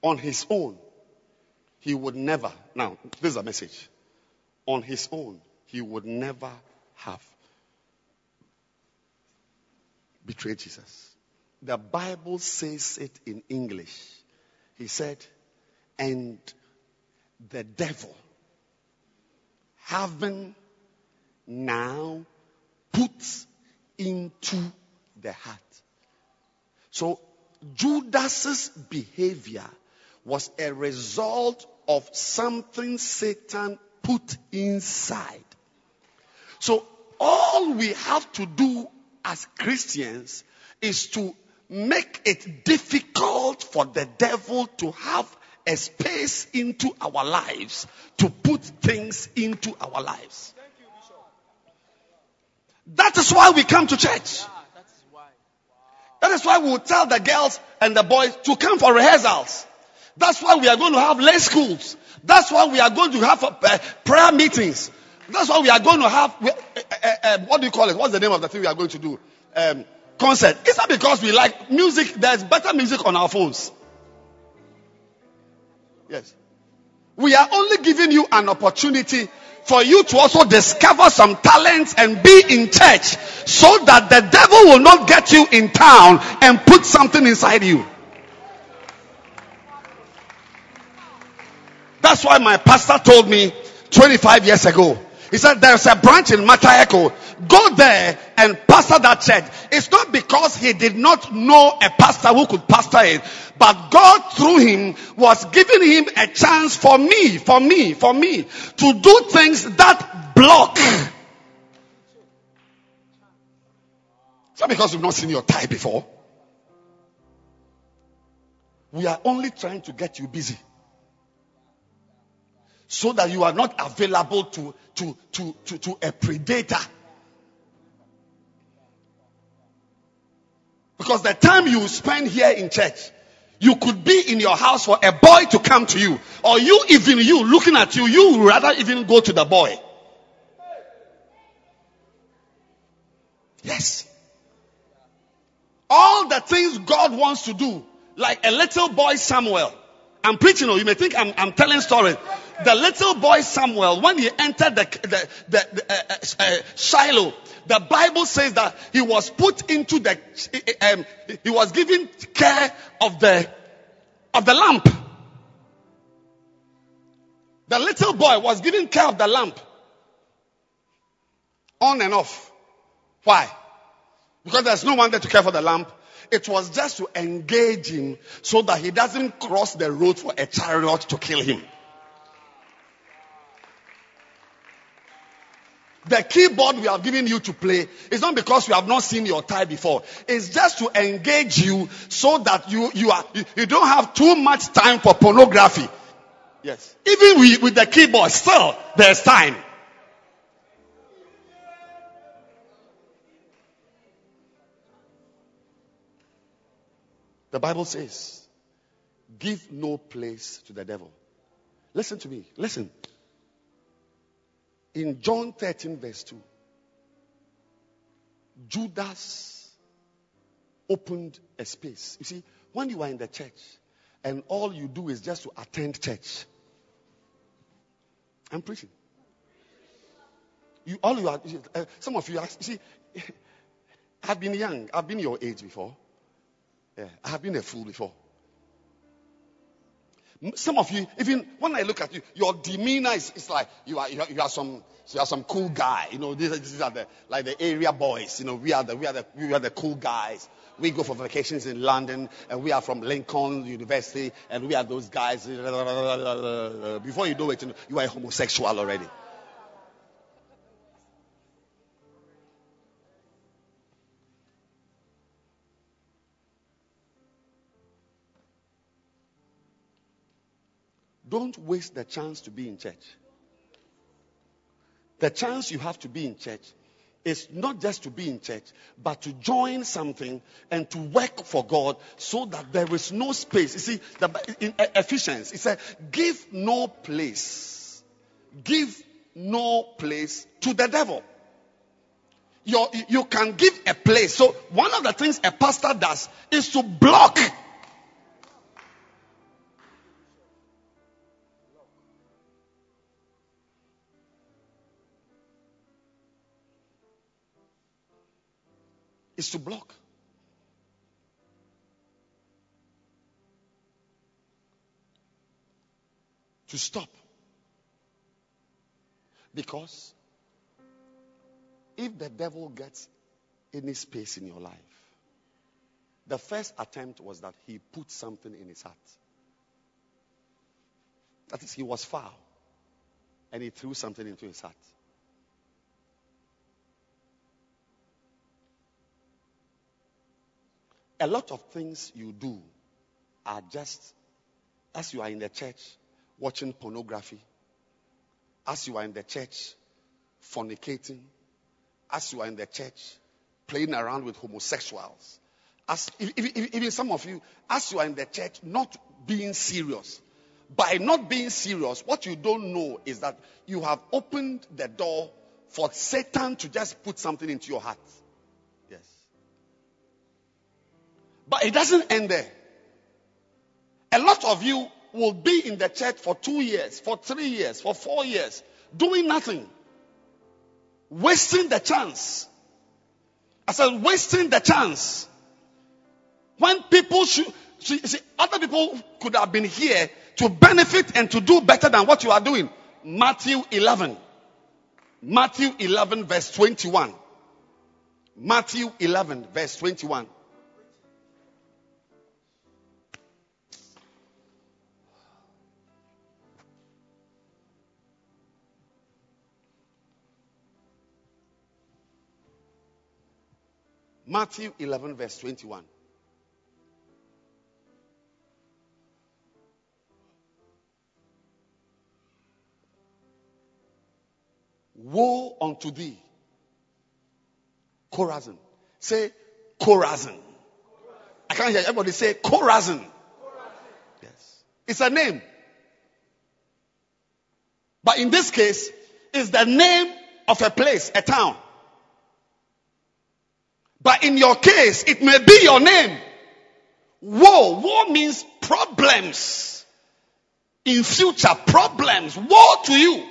On his own, he would never, now, this is a message. On his own, he would never have betrayed Jesus. The Bible says it in English. He said, and the devil, having now put into the heart. So Judas's behavior was a result of something Satan put inside. So all we have to do as Christians is to make it difficult for the devil to have a space into our lives to put things into our lives. That is why we come to church. That is why we will tell the girls and the boys to come for rehearsals. That's why we are going to have lay schools. That's why we are going to have uh, prayer meetings. That's why we are going to have, uh, uh, uh, what do you call it? What's the name of the thing we are going to do? Um, concert. It's not because we like music. There's better music on our phones. Yes. We are only giving you an opportunity for you to also discover some talents and be in church so that the devil will not get you in town and put something inside you. That's why my pastor told me 25 years ago. He said there's a branch in Mataheko. Go there and pastor that church. It's not because he did not know a pastor who could pastor it, but God through him was giving him a chance for me, for me, for me to do things that block. It's not because we've not seen your tie before. We are only trying to get you busy so that you are not available to, to, to, to, to a predator. Because the time you spend here in church, You could be in your house for a boy to come to you, or you, even you, looking at you, you would rather even go to the boy. Yes. All the things God wants to do, like a little boy Samuel. I'm preaching, or you may think I'm, I'm telling stories. The little boy Samuel, when he entered the, the, the, the uh, uh, uh, Shiloh, the Bible says that he was put into the, um, he was given care of the, of the lamp. The little boy was given care of the lamp. On and off. Why? Because there's no one there to care for the lamp. It was just to engage him so that he doesn't cross the road for a chariot to kill him. The keyboard we have given you to play is not because we have not seen your tie before. It's just to engage you so that you, you are, you, don't have too much time for pornography. Yes. Even with, with the keyboard, still, there's time. The Bible says, give no place to the devil. Listen to me. Listen. In John 13, verse 2, Judas opened a space. You see, when you are in the church and all you do is just to attend church, I'm preaching. You all you are, uh, some of you, are, you see, I've been young. I've been your age before. Yeah, I have been a fool before. Some of you, even when I look at you, your demeanor is, like you are, you are, you are some you are some cool guy. You know, these, these are the like the area boys. You know, we are the we are the we are the cool guys. We go for vacations in London, and we are from Lincoln University, and we are those guys. Before you know it, you are a homosexual already. Don't waste the chance to be in church. The chance you have to be in church is not just to be in church, but to join something and to work for God so that there is no space. You see, the, in Ephesians, it says, give no place, give no place to the devil. You're, you can give a place. So one of the things a pastor does is to block is to block. To stop. Because if the devil gets any space in your life, the first attempt was that he put something in his heart. That is, he was foul and he threw something into his heart. A lot of things you do are just as you are in the church watching pornography, as you are in the church fornicating, as you are in the church playing around with homosexuals, as even, some of you, as you are in the church not being serious. By not being serious, what you don't know is that you have opened the door for Satan to just put something into your heart. But it doesn't end there. A lot of you will be in the church for two years, for three years, for four years, doing nothing. Wasting the chance. I said, wasting the chance. When people should, see, see, other people could have been here to benefit and to do better than what you are doing. Matthew 11. Matthew 11 verse 21. Matthew 11 verse 21. Matthew 11, verse 21. Woe unto thee, Chorazin. Say Chorazin. I can't hear everybody say Chorazin. Yes. It's a name. But in this case, it's the name of a place, a town. But in your case, it may be your name. Woe. Woe means problems. In future, problems. Woe to you,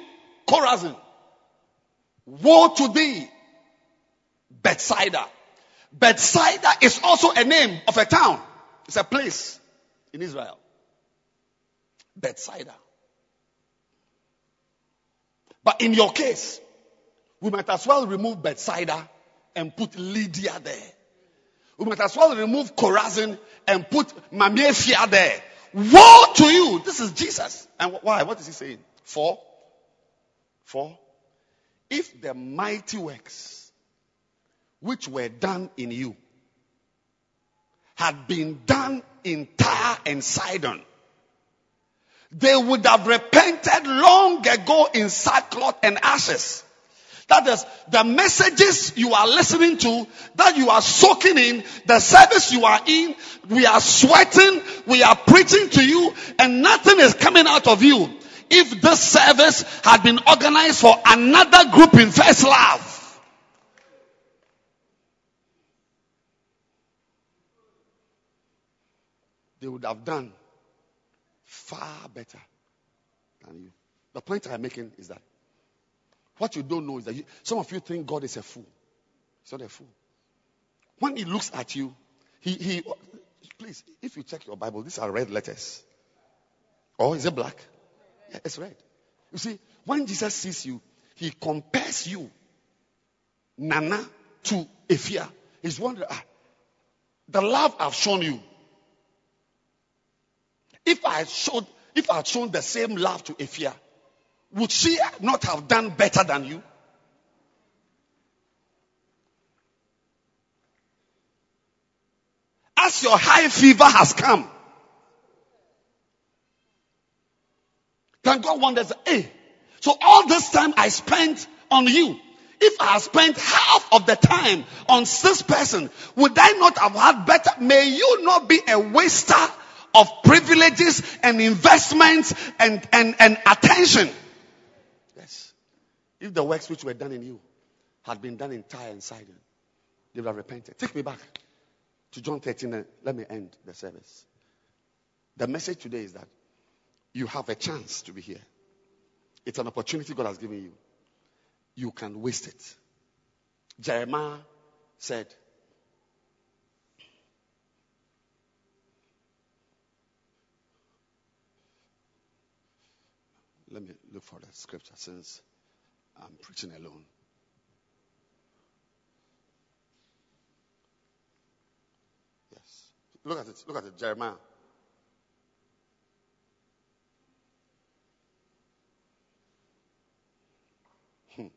Chorazin. Woe to thee, Bethsaida. Bethsaida is also a name of a town. It's a place in Israel. Bethsaida. But in your case, we might as well remove Bethsaida and put Lydia there. We might as well remove Chorazin and put Mamefia there. Woe to you! This is Jesus. And why? What is he saying? For, for, if the mighty works which were done in you had been done in Tyre and Sidon, they would have repented long ago in sackcloth and ashes. That is the messages you are listening to, that you are soaking in, the service you are in, we are sweating, we are preaching to you, and nothing is coming out of you. If this service had been organized for another group in First Love, they would have done far better than you. The point I'm making is that what you don't know is that you, some of you think God is a fool. He's not a fool. When he looks at you, he, he, please, if you check your Bible, these are red letters. Or is it black? Yeah, it's red. You see, when Jesus sees you, he compares you, Nana, to Ephia. He's wondering, ah, the love I've shown you. If I showed, if I had shown the same love to Ephia, would she not have done better than you? As your high fever has come, then God wonders, hey, so all this time I spent on you, if I spent half of the time on this person, would I not have had better? May you not be a waster of privileges and investments and, and, and attention. If the works which were done in you had been done in Tyre and Sidon, they would have repented. Take me back to John 13 and let me end the service. The message today is that you have a chance to be here. It's an opportunity God has given you. You can waste it. Jeremiah said, Let me look for the scripture since I'm preaching alone. Yes. Look at it. Look at it. Jeremiah. Hmm.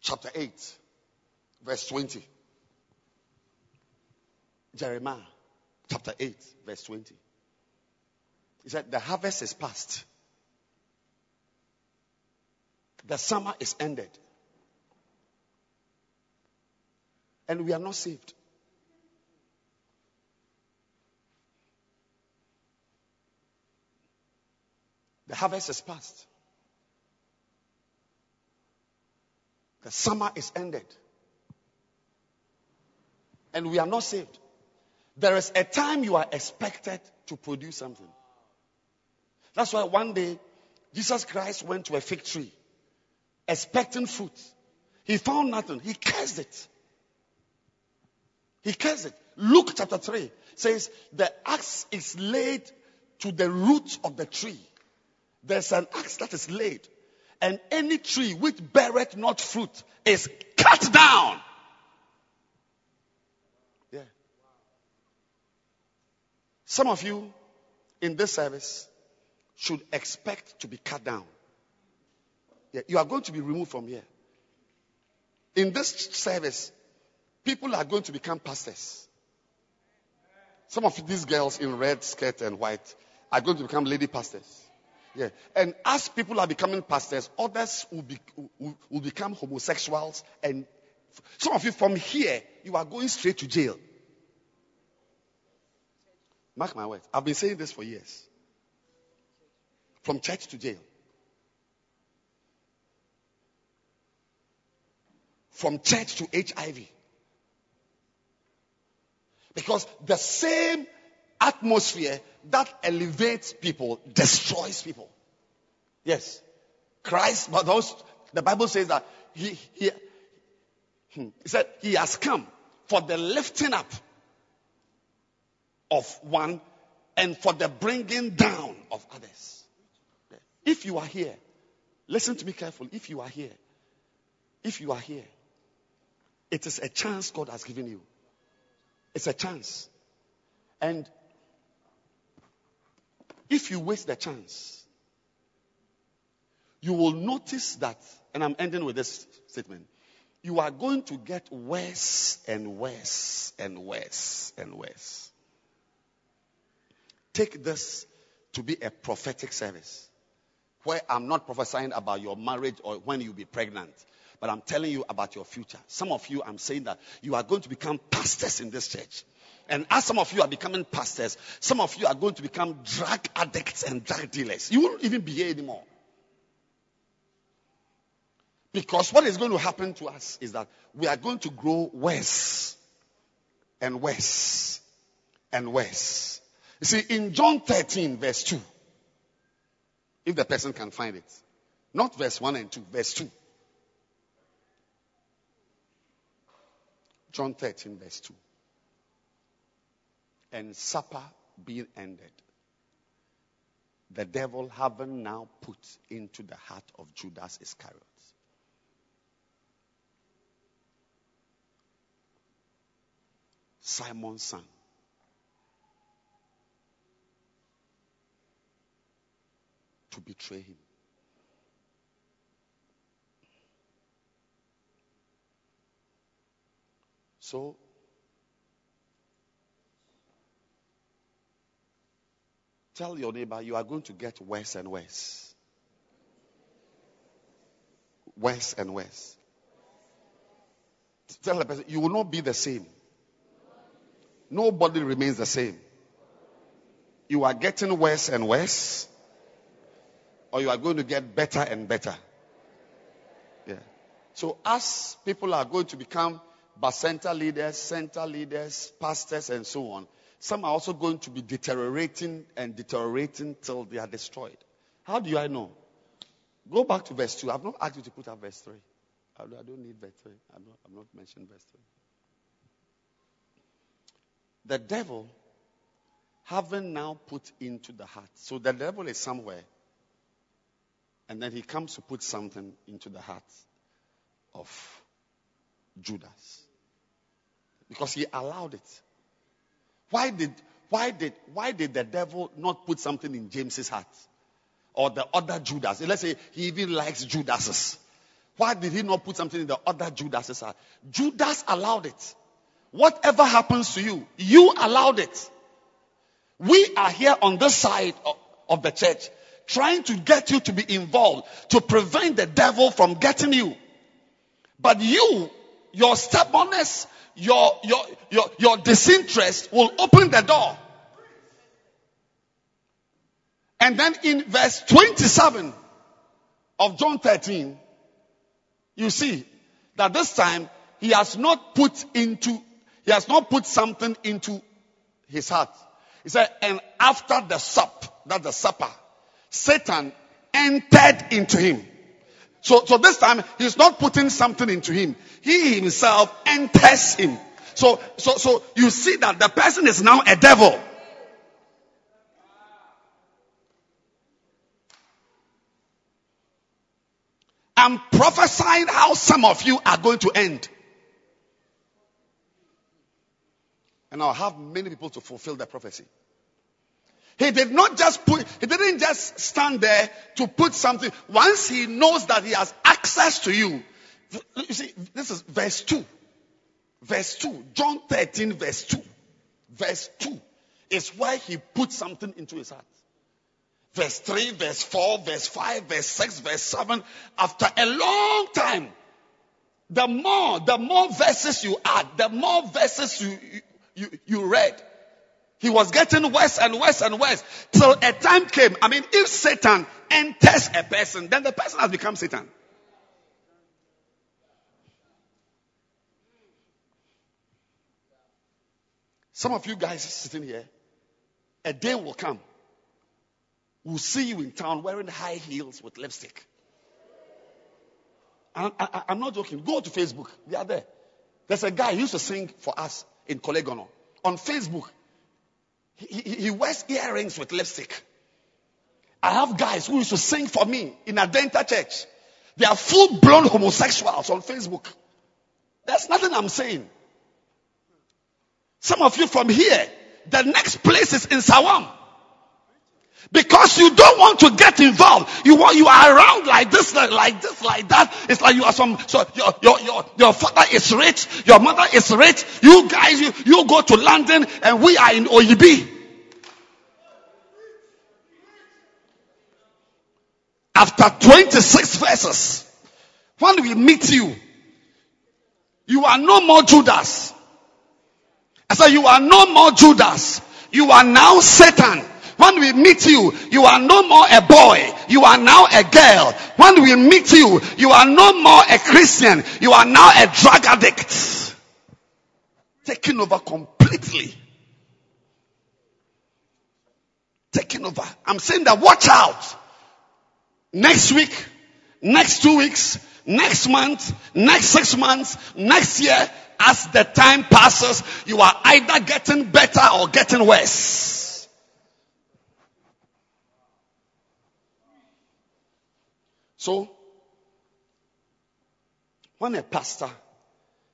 Chapter 8, verse 20. Jeremiah, chapter 8, verse 20. He said, The harvest is past the summer is ended. And we are not saved. The harvest is past. The summer is ended. And we are not saved. There is a time you are expected to produce something. That's why one day Jesus Christ went to a fig tree expecting fruit. He found nothing. He cursed it. He cursed it. Luke chapter 3 says the axe is laid to the root of the tree. There's an axe that is laid. And any tree which beareth not fruit is cut down. Yeah. Some of you in this service should expect to be cut down. You are going to be removed from here. In this service, people are going to become pastors. Some of these girls in red skirt and white are going to become lady pastors. Yeah. And as people are becoming pastors, others will, be, will, will become homosexuals. And some of you from here, you are going straight to jail. Mark my words. I've been saying this for years. From church to jail. From church to HIV. Because the same atmosphere that elevates people destroys people. Yes. Christ, but those, the Bible says that he, he, hmm, he said he has come for the lifting up of one and for the bringing down of others. If you are here, listen to me carefully. If you are here, if you are here, it is a chance God has given you. It's a chance. And if you waste the chance, you will notice that, and I'm ending with this statement, you are going to get worse and worse and worse and worse. Take this to be a prophetic service where I'm not prophesying about your marriage or when you'll be pregnant, but I'm telling you about your future. Some of you, I'm saying that you are going to become pastors in this church. And as some of you are becoming pastors, some of you are going to become drug addicts and drug dealers. You won't even be here anymore. Because what is going to happen to us is that we are going to grow worse and worse and worse. You see, in John 13, verse 2, if the person can find it, not verse 1 and 2, verse 2. John 13, verse 2. And supper being ended, the devil having now put into the heart of Judas Iscariot Simon's son. To betray him. So, tell your neighbor you are going to get worse and worse. Worse and worse. Tell the person you will not be the same. Nobody remains the same. You are getting worse and worse, or you are going to get better and better. Yeah. So, as people are going to become center leaders, center leaders, pastors, and so on, some are also going to be deteriorating and deteriorating till they are destroyed. How do I know? Go back to verse 2. I've not asked you to put up verse 3. I don't need verse 3. I'm not, I'm not mentioning verse 3 the devil having now put into the heart. So the devil is somewhere. And then he comes to put something into the heart of Judas. Because he allowed it. Why did why did why did the devil not put something in James's heart? Or the other Judas? Let's say he even likes Judas's. Why did he not put something in the other Judas's heart? Judas allowed it. Whatever happens to you, you allowed it. We are here on this side of, of the church trying to get you to be involved to prevent the devil from getting you. But you, your stubbornness, your, your, your, your disinterest will open the door. And then in verse 27 of John 13, you see that this time he has not put into he has not put something into his heart. He said, and after the sup, that's the supper, Satan entered into him. So, so this time he's not putting something into him. He himself enters him. So, so, so you see that the person is now a devil. I'm prophesying how some of you are going to end. and I'll have many people to fulfill the prophecy. He did not just put, he didn't just stand there to put something. Once he knows that he has access to you, you see, this is verse 2. Verse 2. John 13, verse 2. Verse 2 is why he put something into his heart. Verse 3, verse 4, verse 5, verse 6, verse 7. After a long time, the more, the more verses you add, the more verses you, you, you read, He was getting worse and worse and worse till a time came. I mean, if Satan enters a person, then the person has become Satan. Some of you guys sitting here, a day will come. We'll see you in town wearing high heels with lipstick. I, am not joking. Go to Facebook. They are there. There's a guy who used to sing for us in Korle Gonno. On Facebook, he, he, wears earrings with lipstick. I have guys who used to sing for me in a dental church. They are full blown homosexuals on Facebook. That's nothing I'm saying. Some of you from here, the next place is in Sawam. Because you don't want to get involved. You want, you are around like this, like, this, like that. It's like you are some, so your, your, your, your father is rich, your mother is rich. You guys, you, you go to London and we are in Oyibi. After 26 verses, when we meet you, you are no more Judas. I said, you are no more Judas. You are now Satan. When we meet you, you are no more a boy. You are now a girl. When we meet you, you are no more a Christian. You are now a drug addict. Taking over completely. Taking over. I'm saying that watch out. Next week, next two weeks, next month, next six months, next year, as the time passes, you are either getting better or getting worse. So, when a pastor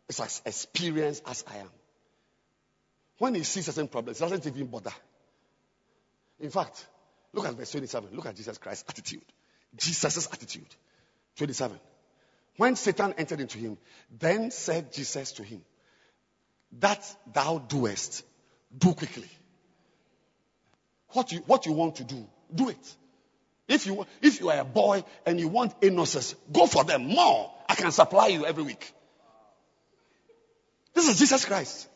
is as experienced as I am, when he sees certain problems, he doesn't even bother. In fact, look at verse 27. Look at Jesus Christ's attitude. Jesus' attitude. 27. When Satan entered into him, then said Jesus to him, That thou doest, do quickly. What you, what you want to do, do it. If you, if you are a boy and you want anuses, go for them more. I can supply you every week. This is Jesus Christ.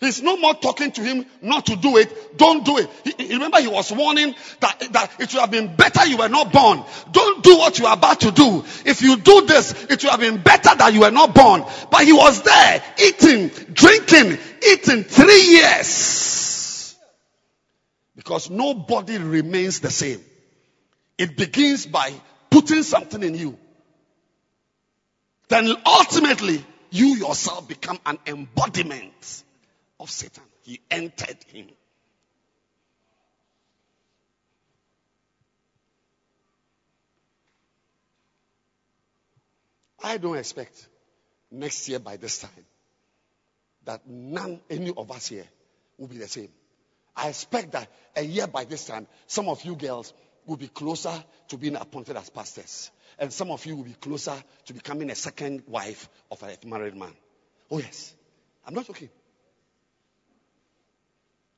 He's no more talking to him not to do it. Don't do it. He, remember, he was warning that, that it would have been better you were not born. Don't do what you are about to do. If you do this, it would have been better that you were not born. But he was there, eating, drinking, eating three years. Because nobody remains the same. It begins by putting something in you. Then ultimately, you yourself become an embodiment of Satan. He entered him. I don't expect next year by this time that none, any of us here will be the same. I expect that a year by this time, some of you girls will be closer to being appointed as pastors. And some of you will be closer to becoming a second wife of a married man. Oh, yes. I'm not joking.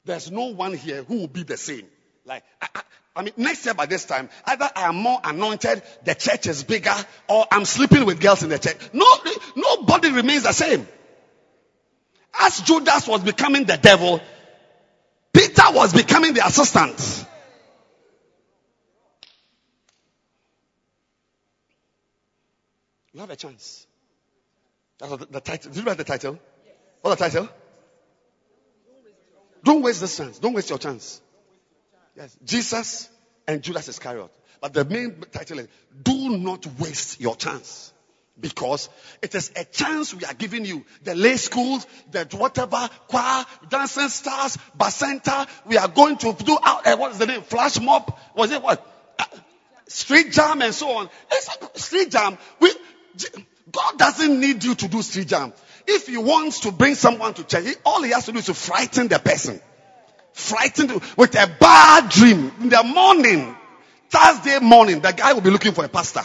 There's no one here who will be the same. Like, I, I, I mean, next year by this time, either I am more anointed, the church is bigger, or I'm sleeping with girls in the church. No, nobody remains the same. As Judas was becoming the devil, Peter was becoming the assistant. You have a chance. That's the, the title. Did you write the title? What's the title? Don't waste this chance. Don't waste your chance. Yes. Jesus and Judas Iscariot. But the main title is Do not waste your chance because it is a chance we are giving you. The lay schools, the whatever, choir, dancing stars, bacenta. we are going to do out, uh, what is the name? Flash mob? Was it what? Uh, street jam and so on. It's street jam. We, God doesn't need you to do street jam. If he wants to bring someone to church, all he has to do is to frighten the person. Frighten with a bad dream in the morning. Thursday morning, the guy will be looking for a pastor.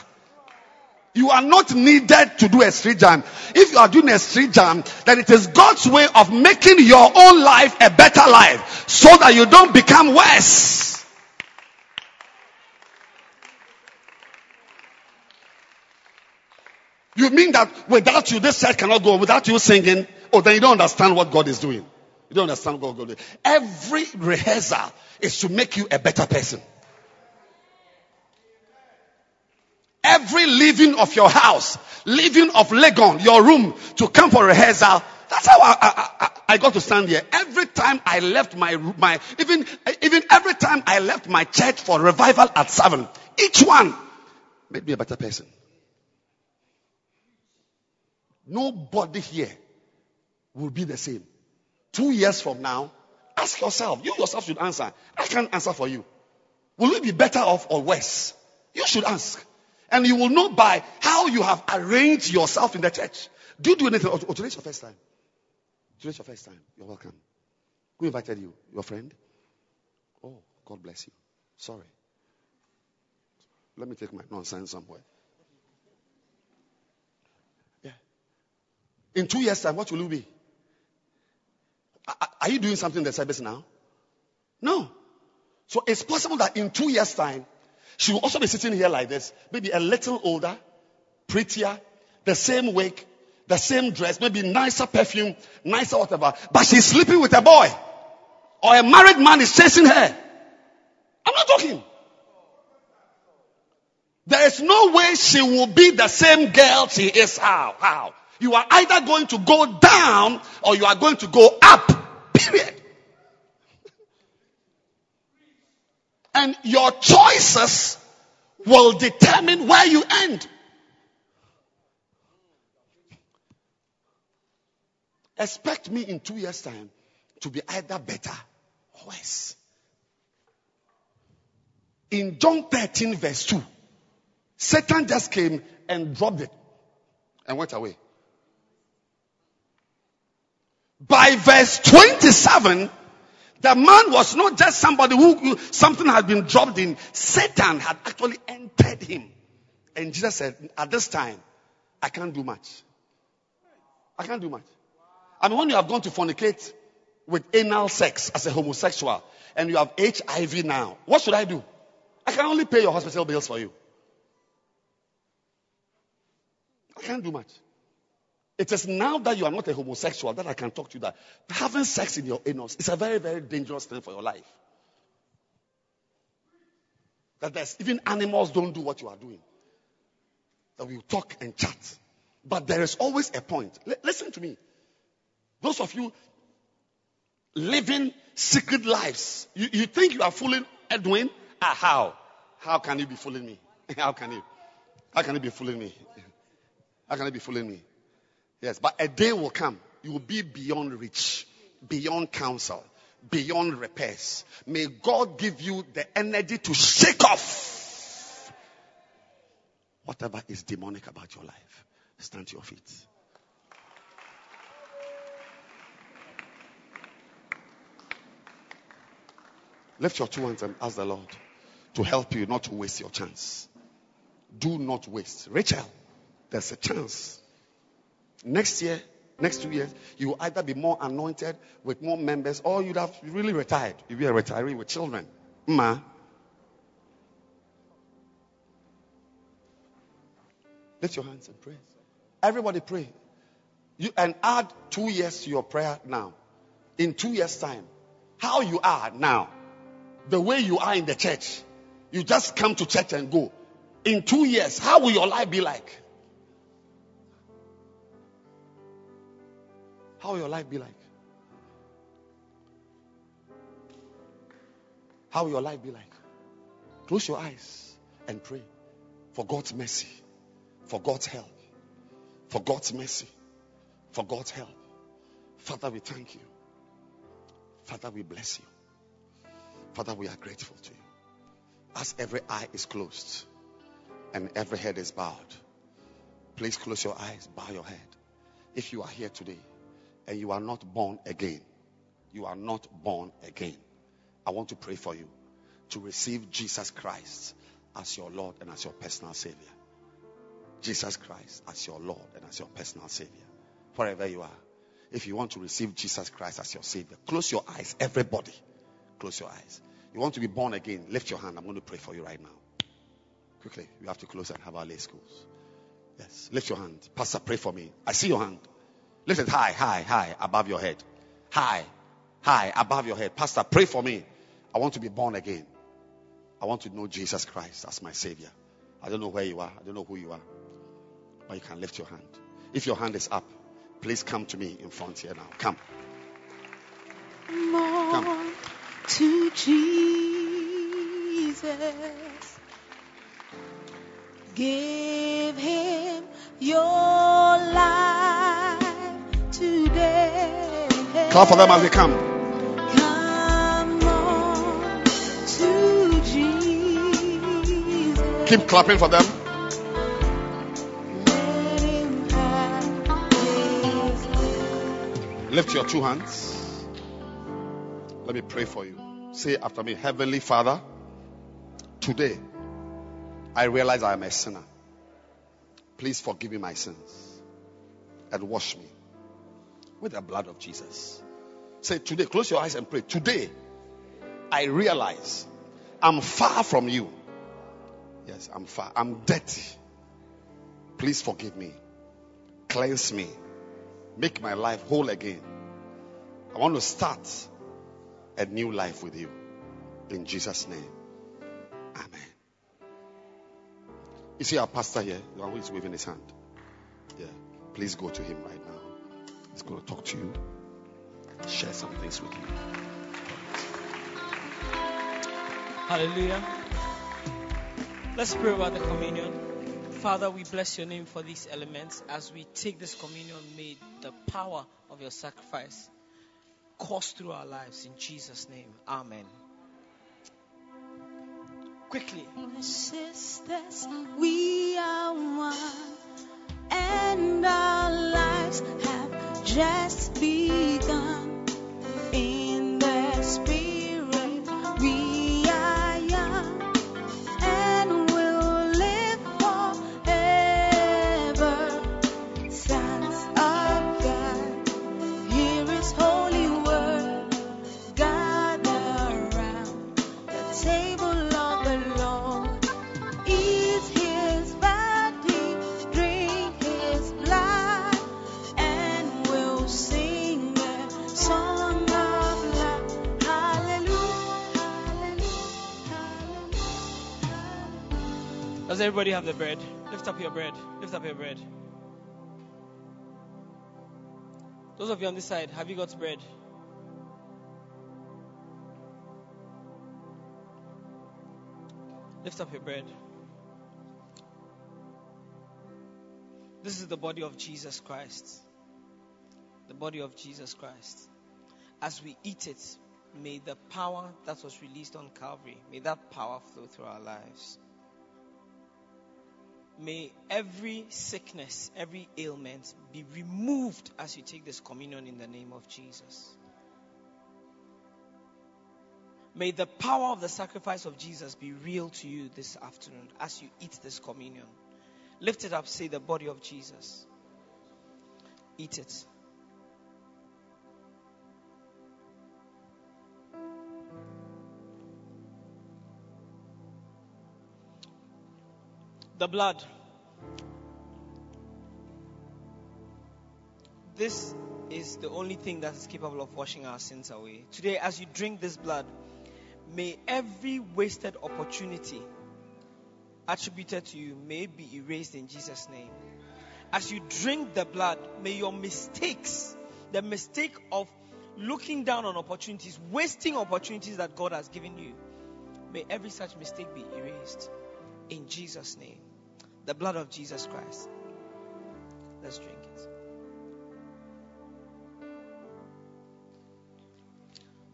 You are not needed to do a street jam. If you are doing a street jam, then it is God's way of making your own life a better life so that you don't become worse. You mean that without you, this church cannot go, without you singing, oh, then you don't understand what God is doing. You don't understand what God is doing. Every rehearsal is to make you a better person. Every leaving of your house, leaving of Legon, your room, to come for rehearsal, that's how I, I, I, I got to stand here. Every time I left my, my, even, even every time I left my church for revival at seven, each one made me a better person. Nobody here will be the same. Two years from now, ask yourself. You yourself should answer. I can't answer for you. Will we be better off or worse? You should ask. And you will know by how you have arranged yourself in the church. Do you do anything? Or, or today's your first time? Today's your first time. You're welcome. Who invited you? Your friend? Oh, God bless you. Sorry. Let me take my nonsense somewhere. Yeah. In two years' time, what will you be? Are you doing something in the service now? No. So it's possible that in two years' time, she will also be sitting here like this, maybe a little older, prettier, the same wig, the same dress, maybe nicer perfume, nicer whatever, but she's sleeping with a boy. Or a married man is chasing her. I'm not talking. There is no way she will be the same girl she is. How? How? You are either going to go down or you are going to go up. Period. And your choices will determine where you end. Expect me in two years' time to be either better or worse. In John 13, verse 2, Satan just came and dropped it and went away. By verse 27, the man was not just somebody who something had been dropped in. Satan had actually entered him. And Jesus said, At this time, I can't do much. I can't do much. I mean, when you have gone to fornicate with anal sex as a homosexual and you have HIV now, what should I do? I can only pay your hospital bills for you. I can't do much. It is now that you are not a homosexual that I can talk to you that having sex in your anus is a very, very dangerous thing for your life. That there's even animals don't do what you are doing. That we talk and chat. But there is always a point. L- listen to me. Those of you living secret lives, you, you think you are fooling Edwin? Ah, how? How can you be fooling me? How can you? How can you be fooling me? How can you be fooling me? Yes, but a day will come. You will be beyond reach, beyond counsel, beyond repairs. May God give you the energy to shake off whatever is demonic about your life. Stand to your feet. Lift your two hands and ask the Lord to help you not to waste your chance. Do not waste. Rachel, there's a chance. Next year, next two years, you will either be more anointed with more members or you'd have really retired. You'd be a retiree with children. Ma. Lift your hands and pray. Everybody pray. You, and add two years to your prayer now. In two years' time. How you are now the way you are in the church. You just come to church and go. In two years, how will your life be like? How will your life be like? How will your life be like? Close your eyes and pray for God's mercy, for God's help, for God's mercy, for God's help. Father, we thank you. Father, we bless you. Father, we are grateful to you. As every eye is closed and every head is bowed, please close your eyes, bow your head. If you are here today and you are not born again, you are not born again. I want to pray for you to receive Jesus Christ as your Lord and as your personal Savior. Jesus Christ as your Lord and as your personal Savior. Wherever you are, if you want to receive Jesus Christ as your Savior, close your eyes, everybody. Close your eyes. You want to be born again, lift your hand. I'm going to pray for you right now. Quickly, we have to close and have our lay schools. Yes, lift your hand. Pastor, pray for me. I see your hand. Lift it high, high, high above your head. High, high above your head. Pastor, pray for me. I want to be born again. I want to know Jesus Christ as my Savior. I don't know where you are. I don't know who you are. But you can lift your hand. If your hand is up, please come to me in front here now. Come. More to Jesus. Give him your Clap for them as they come. Come. Keep clapping for them. Lift your two hands. Let me pray for you. Say after me, Heavenly Father, today I realize I am a sinner. Please forgive me my sins and wash me with the blood of Jesus. Say today, close your eyes and pray. Today I realize I'm far from you. Yes, I'm far. I'm dirty. Please forgive me. Cleanse me. Make my life whole again. I want to start a new life with you. In Jesus' name. Amen. You see our pastor here, the one who is waving his hand. Yeah. Please go to him right now. He's going to talk to you, share some things with you. Hallelujah. Let's pray about the communion. Father, we bless your name for these elements. As we take this communion, may the power of your sacrifice course through our lives. In Jesus' name, Amen. Quickly, Sisters, we are one, and our lives have just begun. Does everybody have the bread? Lift up your bread. Lift up your bread. Those of you on this side, have you got bread? Lift up your bread. This is the body of Jesus Christ. The body of Jesus Christ. As we eat it, may the power that was released on Calvary, may that power flow through our lives. May every sickness, every ailment be removed as you take this communion in the name of Jesus. May the power of the sacrifice of Jesus be real to you this afternoon as you eat this communion. Lift it up, say the body of Jesus. Eat it. The blood. This is the only thing that is capable of washing our sins away. Today, as you drink this blood, may every wasted opportunity attributed to you may be erased in Jesus' name. As you drink the blood, may your mistakes, the mistake of looking down on opportunities, wasting opportunities that God has given you, may every such mistake be erased in Jesus' name. The blood of Jesus Christ. Let's drink it.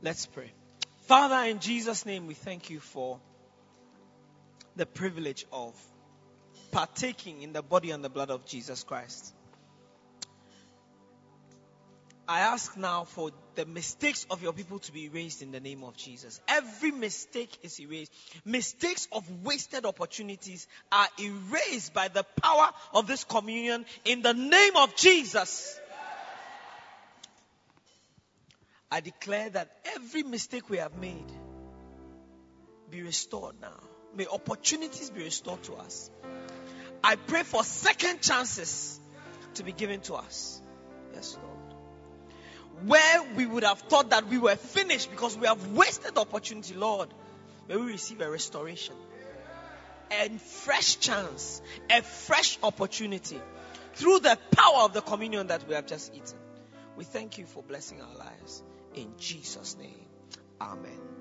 Let's pray. Father, in Jesus' name, we thank you for the privilege of partaking in the body and the blood of Jesus Christ. I ask now for the mistakes of your people to be erased in the name of Jesus. Every mistake is erased. Mistakes of wasted opportunities are erased by the power of this communion in the name of Jesus. I declare that every mistake we have made be restored now. May opportunities be restored to us. I pray for second chances to be given to us Yes, Lord. Where we would have thought that we were finished because we have wasted opportunity, Lord, may we receive a restoration, a fresh chance, a fresh opportunity through the power of the communion that we have just eaten. We thank you for blessing our lives. In Jesus' name, Amen.